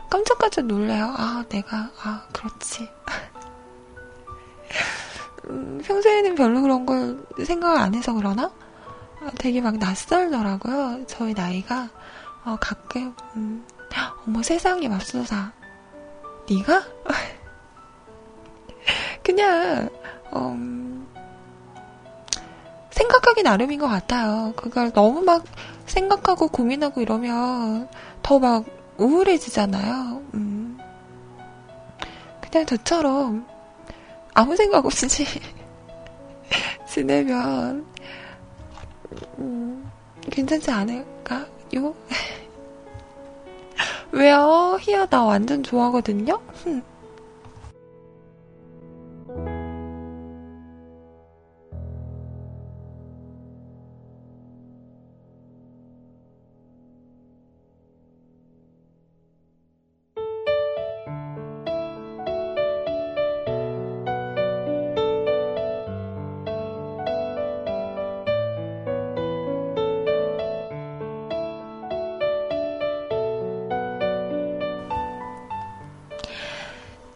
깜짝깜짝 놀래요. 아, 내가, 아, 그렇지. 음, 평소에는 별로 그런 걸 생각을 안 해서 그러나? 아, 되게 막 낯설더라고요. 저희 나이가. 어, 가끔, 음, 어머 세상에 맙소사. 네가? 그냥, 음, 생각하기 나름인 것 같아요. 그걸 너무 막 생각하고 고민하고 이러면 더 막 우울해지잖아요. 음. 그냥 저처럼 아무 생각 없이 지내면 음, 괜찮지 않을까 요? 왜요? 희야 나 완전 좋아하거든요?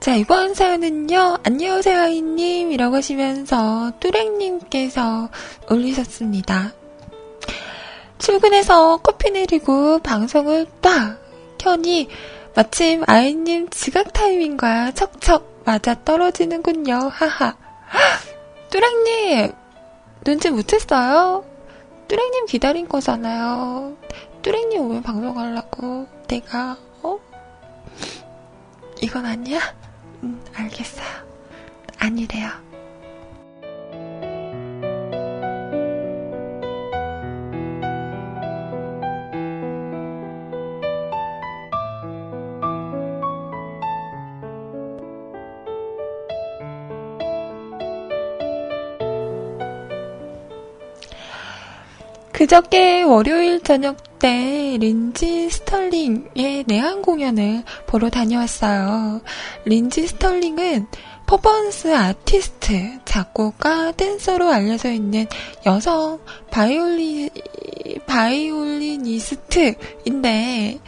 자, 이번 사연은요, 안녕하세요, 아이님 이라고 하시면서 뚜랭님께서 올리셨습니다. 출근해서 커피 내리고 방송을 딱 켜니 마침 아이님 지각 타이밍과 척척 맞아 떨어지는군요. 하하. 뚜랭님, 눈치 못했어요? 뚜랭님 기다린 거잖아요. 뚜랭님 오면 방송하려고 내가, 어? 이건 아니야? 음, 알겠어요. 아니래요. 그저께 월요일 저녁 때 린지 스털링의 내한 공연을 보러 다녀왔어요. 린지 스털링은 퍼포먼스 아티스트, 작곡가, 댄서로 알려져 있는 여성 바이올리, 바이올리니스트인데,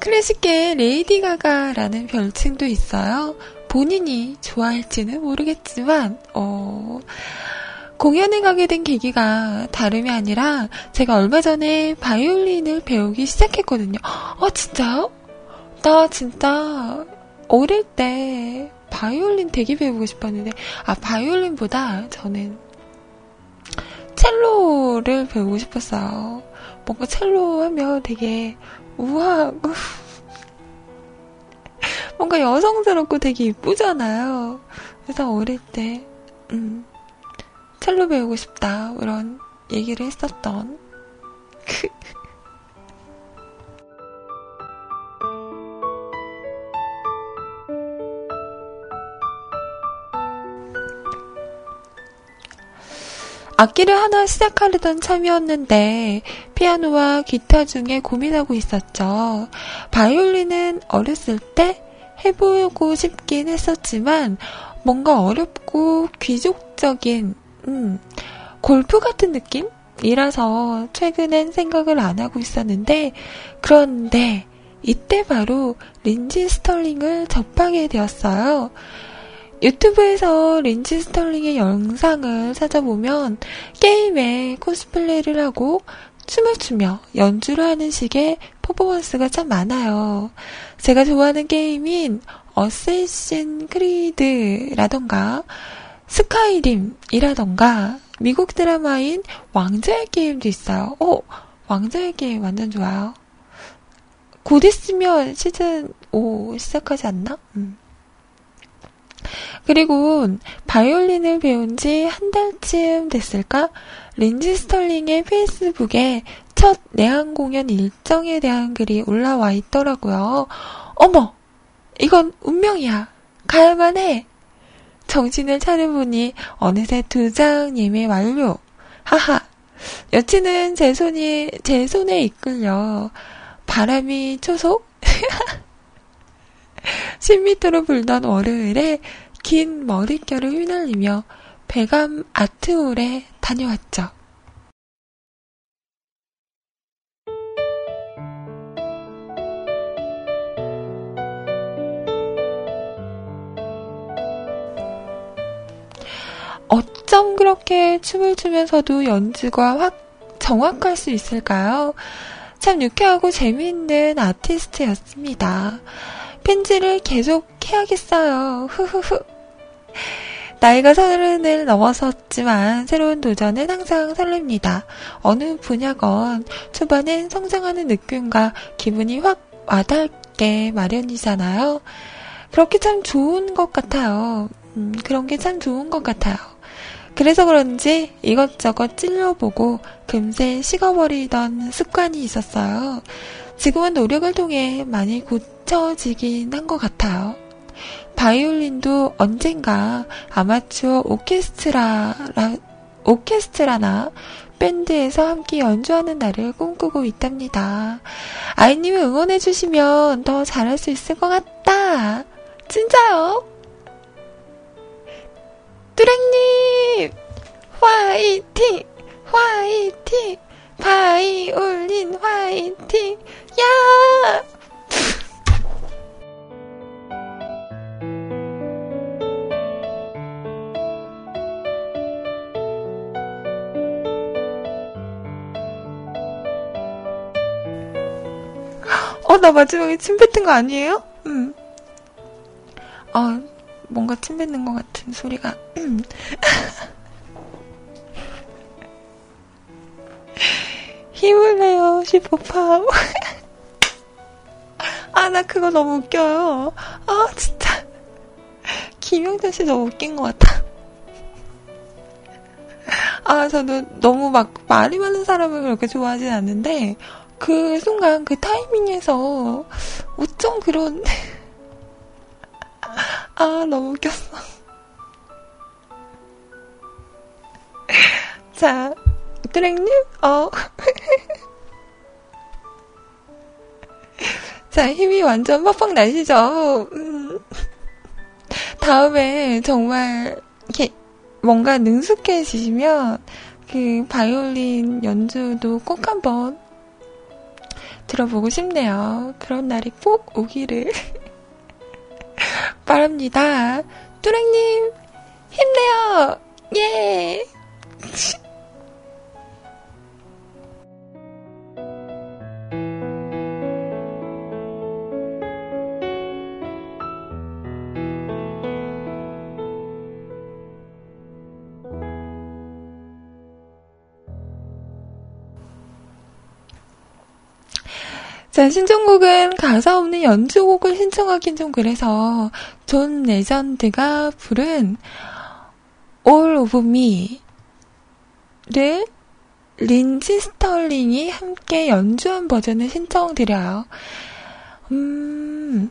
클래식계 레이디 가가라는 별칭도 있어요. 본인이 좋아할지는 모르겠지만, 어, 공연에 가게 된 계기가 다름이 아니라 제가 얼마 전에 바이올린을 배우기 시작했거든요. 아, 진짜요? 나 진짜 어릴 때 바이올린 되게 배우고 싶었는데, 아, 바이올린보다 저는 첼로를 배우고 싶었어요. 뭔가 첼로 하면 되게 우아하고, 뭔가 여성스럽고 되게 이쁘잖아요. 그래서 어릴 때, 음, 첼로 배우고 싶다. 이런 얘기를 했었던. 악기를 하나 시작하려던 참이었는데 피아노와 기타 중에 고민하고 있었죠. 바이올린은 어렸을 때 해보고 싶긴 했었지만 뭔가 어렵고 귀족적인 음, 골프 같은 느낌 이라서 최근엔 생각을 안 하고 있었는데 그런데 이때 바로 린지 스털링을 접하게 되었어요. 유튜브에서 린지 스털링의 영상을 찾아보면 게임에 코스플레이를 하고 춤을 추며 연주를 하는 식의 퍼포먼스가 참 많아요. 제가 좋아하는 게임인 어세신 크리드라던가 스카이림이라던가 미국 드라마인 왕자의 게임도 있어요. 오, 왕자의 게임 완전 좋아요. 곧 있으면 시즌 5 시작하지 않나? 음. 그리고 바이올린을 배운 지 한 달쯤 됐을까? 린지 스털링의 페이스북에 첫 내한 공연 일정에 대한 글이 올라와 있더라고요. 어머! 이건 운명이야. 가야만 해. 정신을 차려보니 어느새 두장 예매 완료. 하하. 여친은 제 손이, 제 손에 이끌려 바람이 초속? 10m로 불던 월요일에 긴 머릿결을 휘날리며 배감 아트홀에 다녀왔죠. 어쩜 그렇게 춤을 추면서도 연주가 확 정확할 수 있을까요? 참 유쾌하고 재미있는 아티스트였습니다. 펜지를 계속 해야겠어요. 후후후. 나이가 서른을 넘어섰지만 새로운 도전은 항상 설렙니다. 어느 분야건 초반엔 성장하는 느낌과 기분이 확 와닿게 마련이잖아요. 그렇게 참 좋은 것 같아요. 음, 그런 게 참 좋은 것 같아요. 그래서 그런지 이것저것 찔러보고 금세 식어버리던 습관이 있었어요. 지금은 노력을 통해 많이 고쳐지긴 한 것 같아요. 바이올린도 언젠가 아마추어 오케스트라라, 오케스트라나 밴드에서 함께 연주하는 날을 꿈꾸고 있답니다. 아이님이 응원해주시면 더 잘할 수 있을 것 같다. 진짜요? 뚜랭님! 화이팅! 화이팅! 바이올린 화이팅! 야! 어, 나 마지막에 침 뱉은 거 아니에요? 음. 아, 뭔가 침 뱉는 것 같은 소리가. 음. 힘을 내요, 슈퍼팝. 아, 나 그거 너무 웃겨요. 아, 진짜. 김영준 씨 너무 웃긴 것 같아. 아, 저도 너무 막 말이 많은 사람을 그렇게 좋아하진 않는데, 그 순간, 그 타이밍에서 어쩜 그런, 아, 너무 웃겼어. 자, 드랭님, 어. 자, 힘이 완전 팍팍 나시죠? 음. 다음에 정말, 이렇게 뭔가 능숙해지시면, 그, 바이올린 연주도 꼭 한번 들어보고 싶네요. 그런 날이 꼭 오기를 바랍니다. 뚜랭님, 힘내요! 예! 자, 신청곡은 가사 없는 연주곡을 신청하긴 좀 그래서 존 레전드가 부른 All of Me를 린지 스털링이 함께 연주한 버전을 신청드려요. 음,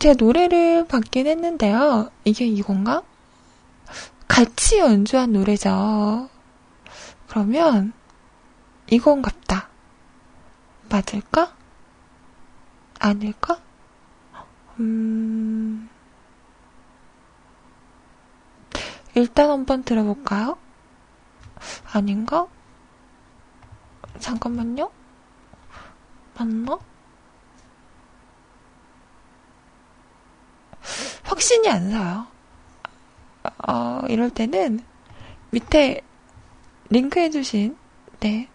제가 노래를 받긴 했는데요. 이게 이건가? 같이 연주한 노래죠. 그러면 이건 같다. 맞을까? 아닐까? 음, 일단 한번 들어볼까요? 아닌가? 잠깐만요. 맞나? 확신이 안 사요. 어, 이럴 때는 밑에 링크 해주신, 네.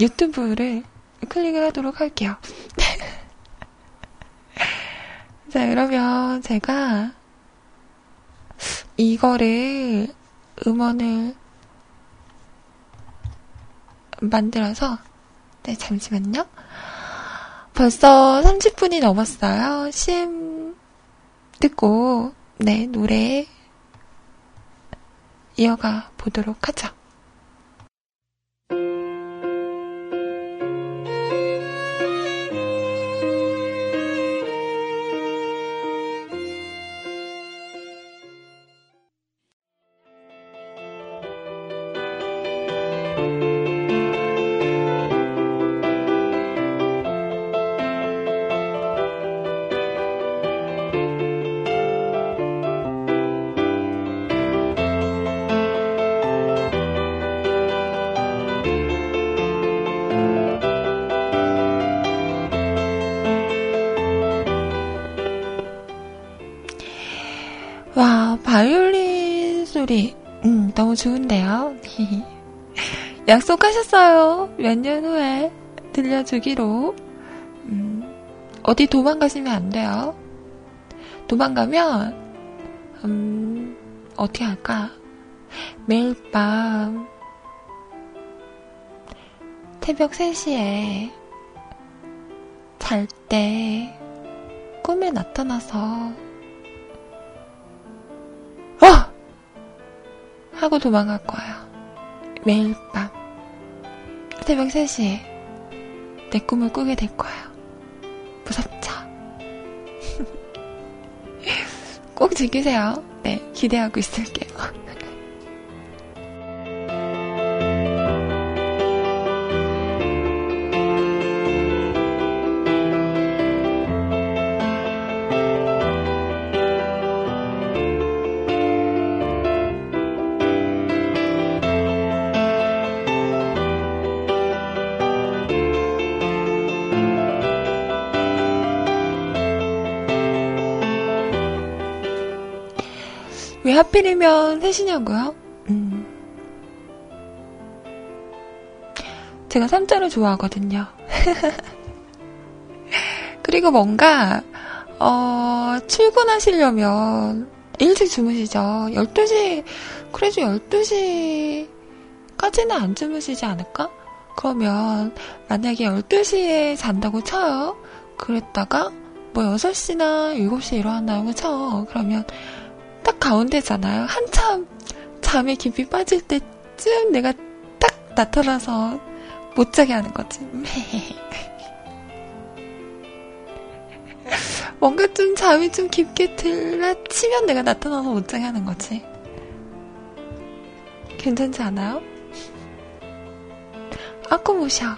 유튜브를 클릭을 하도록 할게요. 자, 그러면 제가 이거를 음원을 만들어서 네, 잠시만요. 벌써 30분이 넘었어요. CM 듣고 네, 노래 이어가 보도록 하죠. 약속하셨어요. 몇 년 후에 들려주기로. 음, 어디 도망가시면 안 돼요. 도망가면, 음, 어떻게 할까? 매일 밤, 새벽 3시에 잘 때 꿈에 나타나서 어! 하고 도망갈 거예요. 매일 밤. 새벽 3시에 내 꿈을 꾸게 될 거예요. 무섭죠? 꼭 즐기세요. 네, 기대하고 있을게요. 하필이면 셋이냐고요? 음. 제가 삼자를 좋아하거든요. 그리고 뭔가, 어, 출근하시려면 일찍 주무시죠. 12시, 그래도 12시까지는 안 주무시지 않을까? 그러면, 만약에 12시에 잔다고 쳐요. 그랬다가, 뭐 6시나 7시에 일어난다고 쳐. 그러면, 딱 가운데잖아요. 한참 잠에 깊이 빠질 때쯤 내가 딱 나타나서 못 자게 하는 거지. 뭔가 좀 잠이 좀 깊게 들라 치면 내가 나타나서 못 자게 하는 거지. 괜찮지 않아요? 아쿠무샤.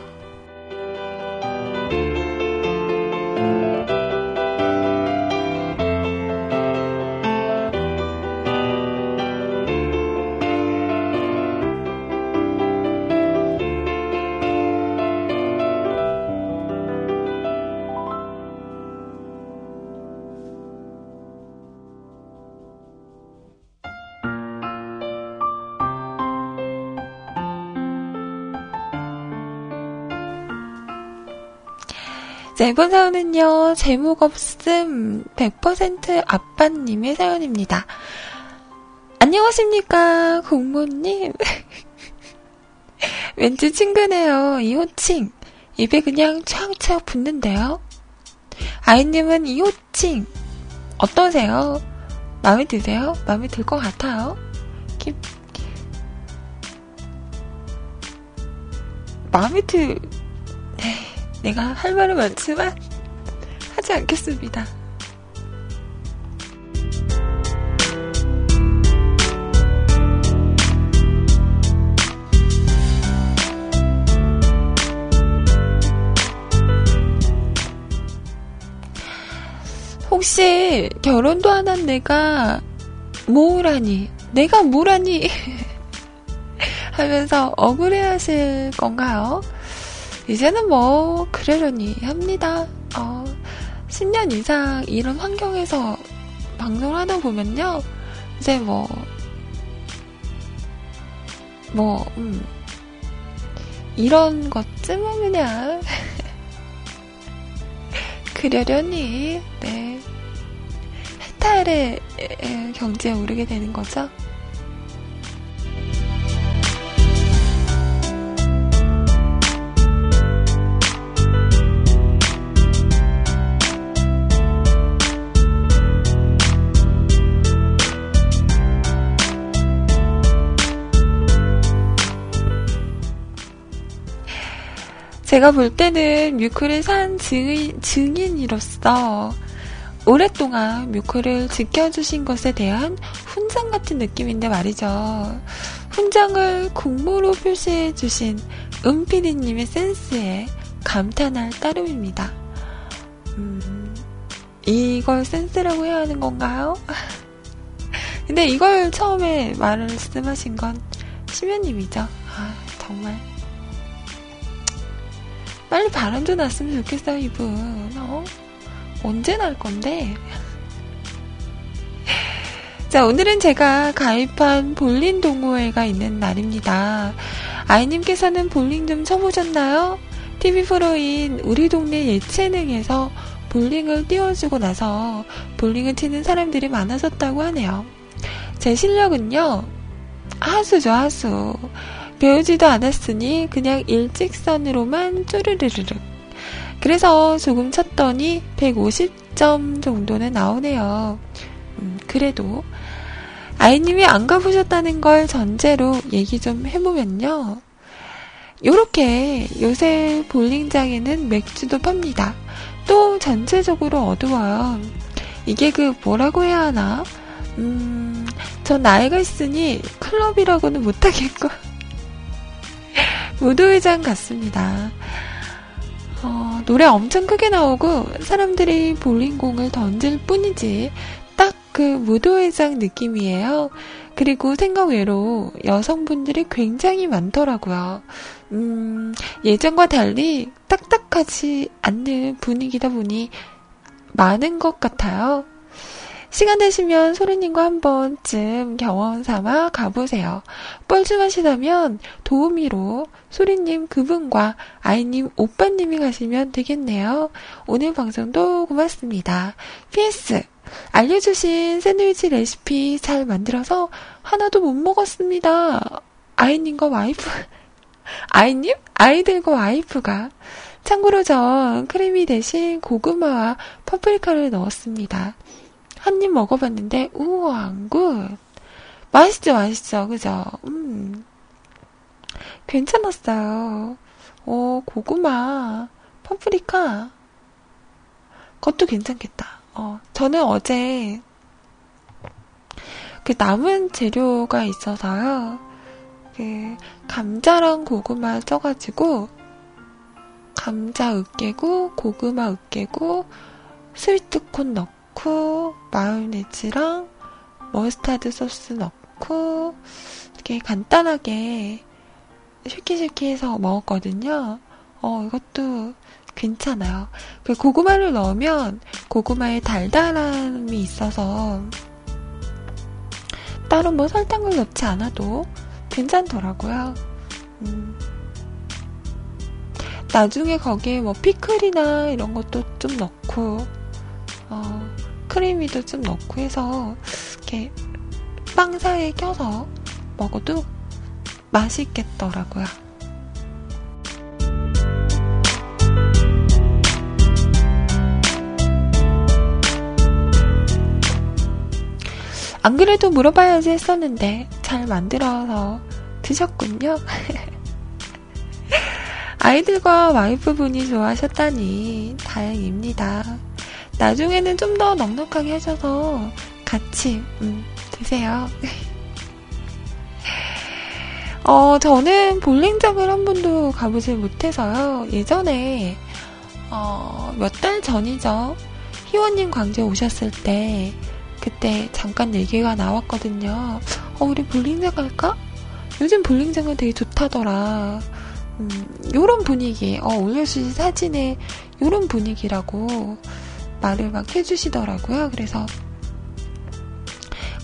자, 이번 사연은요, 제목 없음 100% 아빠님의 사연입니다. 안녕하십니까, 공모님. 왠지 친근해요, 이 호칭. 입에 그냥 촥촥 붙는데요. 아이님은 이 호칭, 어떠세요? 마음에 드세요? 마음에 들 것 같아요? 기... 마음에 드, 네. 내가 할 말은 많지만 하지 않겠습니다. 혹시 결혼도 안 한 내가 뭐라니 내가 뭐라니 하면서 억울해 하실 건가요? 이제는 뭐, 그러려니 합니다. 어, 10년 이상 이런 환경에서 방송을 하다 보면요. 이제 뭐, 뭐, 음, 이런 것쯤은 그냥, 그러려니, 네. 해탈의 경지에 오르게 되는 거죠. 제가 볼 때는 뮤크를 산 증인, 증인으로서 오랫동안 뮤크를 지켜주신 것에 대한 훈장 같은 느낌인데 말이죠. 훈장을 국무로 표시해주신 은피디님의 센스에 감탄할 따름입니다. 음, 이걸 센스라고 해야 하는 건가요? 근데 이걸 처음에 말씀하신 건 심연님이죠. 아, 정말. 빨리 바람 좀 났으면 좋겠어요, 이분. 어? 언제 날 건데? 자, 오늘은 제가 가입한 볼링 동호회가 있는 날입니다. 아이님께서는 볼링 좀 쳐보셨나요? TV 프로인 우리 동네 예체능에서 볼링을 띄워주고 나서 볼링을 치는 사람들이 많아졌다고 하네요. 제 실력은요, 하수죠, 하수. 배우지도 않았으니 그냥 일직선으로만 쪼르르르르. 그래서 조금 쳤더니 150점 정도는 나오네요. 음, 그래도 아이님이 안 가보셨다는 걸 전제로 얘기 좀 해보면요. 요렇게 요새 볼링장에는 맥주도 팝니다. 또 전체적으로 어두워요. 이게 그 뭐라고 해야 하나? 음, 전 나이가 있으니 클럽이라고는 못하겠고. 무도회장 같습니다. 어, 노래 엄청 크게 나오고 사람들이 볼링공을 던질 뿐이지 딱 그 무도회장 느낌이에요. 그리고 생각 외로 여성분들이 굉장히 많더라고요. 음, 예전과 달리 딱딱하지 않는 분위기다 보니 많은 것 같아요. 시간 되시면 소리님과 한 번쯤 경험 삼아 가보세요. 뻘쭘하시다면 도우미로 소리님 그분과 아이님 오빠님이 가시면 되겠네요. 오늘 방송도 고맙습니다. PS 알려주신 샌드위치 레시피 잘 만들어서 하나도 못 먹었습니다. 아이님과 와이프 아이님? 아이들과 와이프가 참고로 전 크래미 대신 고구마와 파프리카를 넣었습니다. 한 입 먹어봤는데, 우와, good. 맛있죠, 맛있죠, 그죠? 음. 괜찮았어요. 어, 고구마, 파프리카. 그것도 괜찮겠다. 어, 저는 어제 그 남은 재료가 있어서요. 그 감자랑 고구마 쪄가지고 감자 으깨고, 고구마 으깨고, 스위트콘 넣고, 마요네즈랑 머스타드 소스 넣고, 이렇게 간단하게 쉐키쉐키 해서 먹었거든요. 어, 이것도 괜찮아요. 그 고구마를 넣으면 고구마에 달달함이 있어서 따로 뭐 설탕을 넣지 않아도 괜찮더라고요. 음. 나중에 거기에 뭐 피클이나 이런 것도 좀 넣고, 어, 크리미도 좀 넣고 해서, 이렇게 빵 사이에 껴서 먹어도 맛있겠더라고요. 안 그래도 물어봐야지 했었는데 잘 만들어서 드셨군요. 아이들과 와이프분이 좋아하셨다니 다행입니다. 나중에는 좀 더 넉넉하게 하셔서 같이 음, 드세요. 어, 저는 볼링장을 한 번도 가보질 못해서요. 예전에 어, 몇 달 전이죠. 희원님 광주에 오셨을 때 그때 잠깐 얘기가 나왔거든요. 어, 우리 볼링장 갈까? 요즘 볼링장은 되게 좋다더라. 음, 요런 분위기, 어, 올려주신 사진에 요런 분위기라고 말을 막 해주시더라고요. 그래서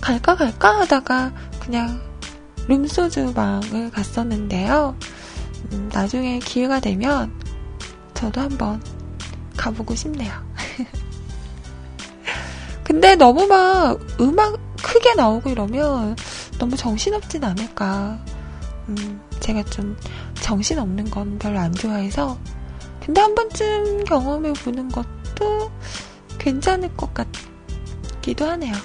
갈까 갈까 하다가 그냥 룸소주방을 갔었는데요. 음, 나중에 기회가 되면 저도 한번 가보고 싶네요. 근데 너무 막 음악 크게 나오고 이러면 너무 정신없진 않을까. 음, 제가 좀 정신없는 건 별로 안 좋아해서. 근데 한 번쯤 경험해 보는 것도 괜찮을 것 같기도 하네요.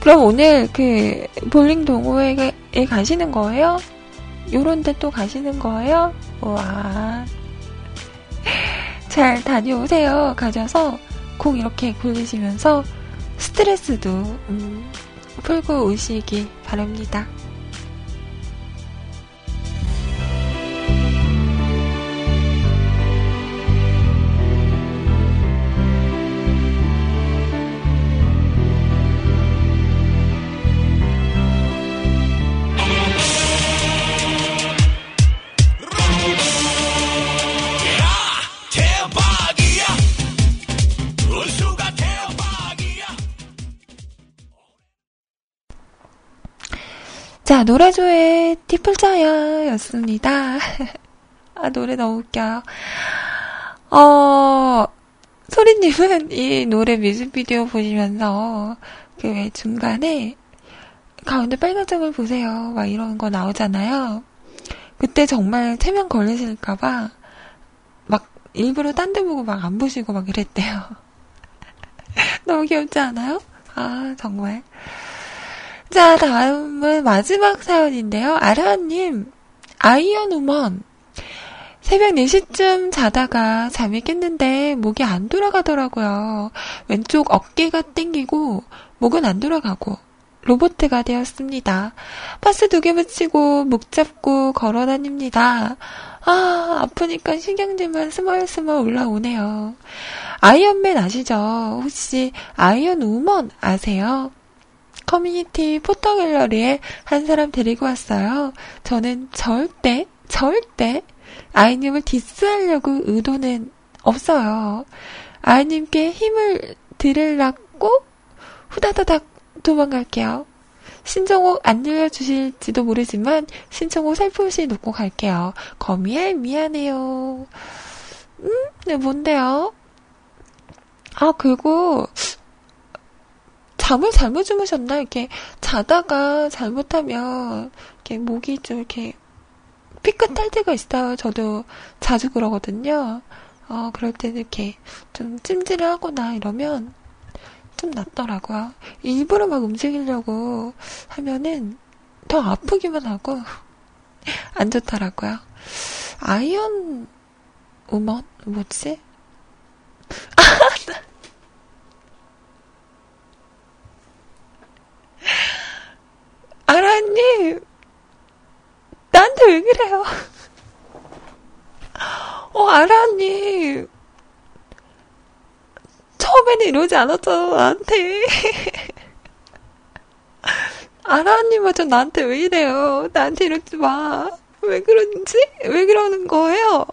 그럼 오늘 그 볼링 동호회에 가시는 거예요? 요런 데 또 가시는 거예요? 와. 잘 다녀오세요. 가셔서 공 이렇게 굴리시면서 스트레스도 음, 풀고 오시기 바랍니다. 자, 노래조의 티플자야 였습니다. 아, 노래 너무 웃겨요. 어, 소리님은 이 노래 뮤직비디오 보시면서 그 왜 중간에 가운데 빨간 점을 보세요. 막 이런 거 나오잖아요. 그때 정말 체면 걸리실까봐 막 일부러 딴 데 보고 막 안 보시고 막 이랬대요. 너무 귀엽지 않아요? 아, 정말. 자, 다음은 마지막 사연인데요. 아라님, Iron Woman. 새벽 4시쯤 자다가 잠이 깼는데 목이 안 돌아가더라고요. 왼쪽 어깨가 땡기고 목은 안 돌아가고 로보트가 되었습니다. 파스 두 개 붙이고 목 잡고 걸어 다닙니다. 아, 아프니까 신경질만 스멀스멀 올라오네요. 아이언맨 아시죠? 혹시 아이언 우먼 아세요? 커뮤니티 포토갤러리에 한 사람 데리고 왔어요. 저는 절대, 절대 아이님을 디스하려고 의도는 없어요. 아이님께 힘을 드리려고 후다다닥 도망갈게요. 신청곡 안 들려주실지도 모르지만 신청곡 살포시 놓고 갈게요. 거미알 미안해요. 음? 네, 뭔데요? 아, 그리고 잠을 잘못 주무셨나? 이렇게 자다가 잘못하면 이렇게 목이 좀 이렇게 삐끗할 때가 있어요. 저도 자주 그러거든요. 어, 그럴 때는 이렇게 좀 찜질을 하거나 이러면 좀 낫더라고요. 일부러 막 움직이려고 하면은 더 아프기만 하고 안 좋더라고요. 아이언 우먼? 뭐지? 아 라님, 나한테 왜 그래요? 어, 아라님. 처음에는 이러지 않았잖아, 나한테. 아라님마저 나한테 왜 이래요? 나한테 이러지 마. 왜 그런지? 왜 그러는 거예요?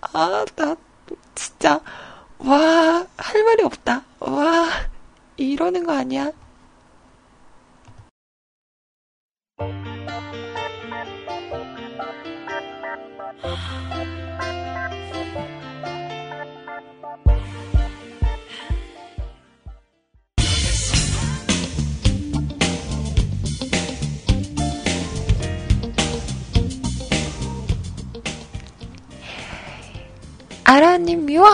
아, 나, 진짜, 와, 할 말이 없다. 와, 이러는 거 아니야? 아라님 미워!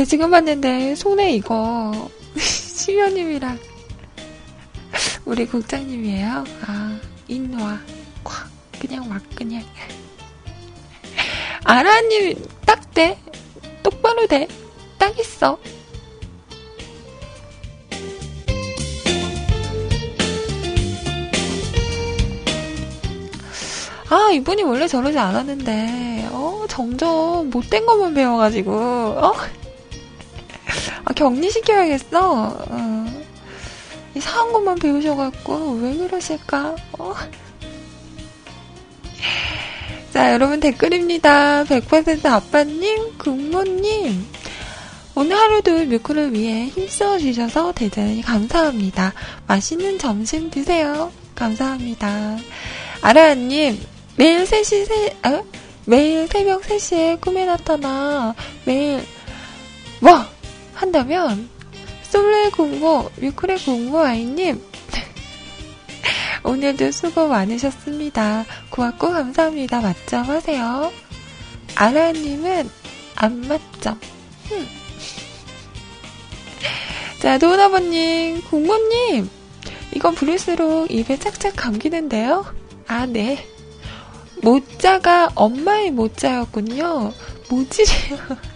근데 지금 봤는데 손에 이거 시면님이랑 우리 국장님이에요. 아 인와 콱 그냥 막 그냥 아라님 딱 돼. 똑바로 돼. 딱 있어. 아, 이분이 원래 저러지 않았는데, 어, 점점 못된 것만 배워가지고, 어? 아, 격리시켜야겠어. 어. 이상한 것만 배우셔갖고, 왜 그러실까? 어? 자, 여러분 댓글입니다. 100% 아빠님, 국모님. 오늘 하루도 뮤크를 위해 힘써 주셔서 대단히 감사합니다. 맛있는 점심 드세요. 감사합니다. 아라님, 매일 3시, 세, 어? 매일 새벽 3시에 꿈에 나타나 매일, 뭐! 한다면, 솔레 공모, 뮤크레 공모 아이님, 오늘도 수고 많으셨습니다. 고맙고 감사합니다. 맞점 하세요. 아라님은 안 맞점. 흠. 자, 도훈아버님, 공모님, 이건 부를수록 입에 착착 감기는데요? 아, 네. 모자가 엄마의 모자였군요. 모지래요.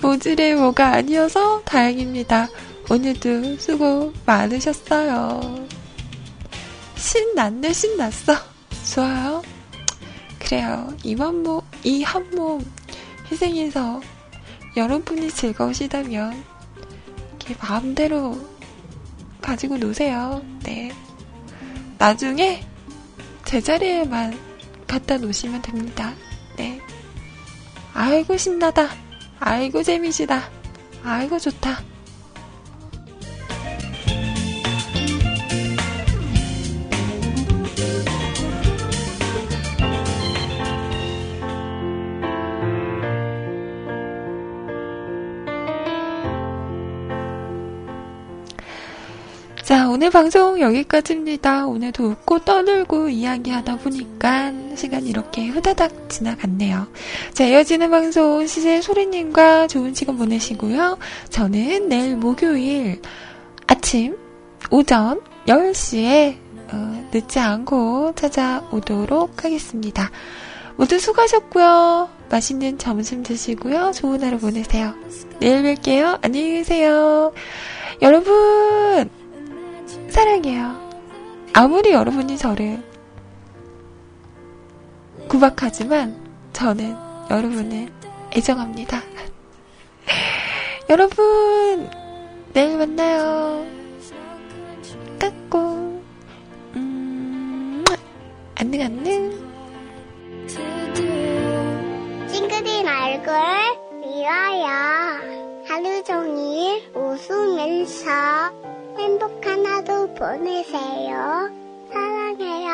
모지래 뭐가 아니어서 다행입니다. 오늘도 수고 많으셨어요. 신났네, 신났어. 좋아요. 그래요. 이만 몸, 이 한 몸 희생해서 여러분이 즐거우시다면 이렇게 마음대로 가지고 노세요. 네. 나중에 제자리에만 갖다 놓으시면 됩니다. 네. 아이고 신나다. 아이고 재미지다. 아이고 좋다. 오늘 방송 여기까지입니다. 오늘도 웃고 떠들고 이야기하다 보니까 시간이 이렇게 후다닥 지나갔네요. 자, 이어지는 방송 시제 소리님과 좋은 시간 보내시고요. 저는 내일 목요일 아침, 오전 10시에 어, 늦지 않고 찾아오도록 하겠습니다. 모두 수고하셨고요. 맛있는 점심 드시고요. 좋은 하루 보내세요. 내일 뵐게요. 안녕히 계세요. 여러분! 사랑해요. 아무리 여러분이 저를 구박하지만 저는 여러분을 애정합니다. 여러분, 내일 만나요. 깎고, 음, 안녕, 안녕. 찡그린 얼굴 미워요. 하루 종일 웃으면서 행복한 하루 보내세요. 사랑해요.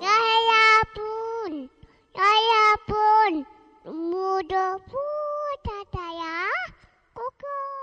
여러분, 여러분, 무릎 부자다야. 꼬꼬.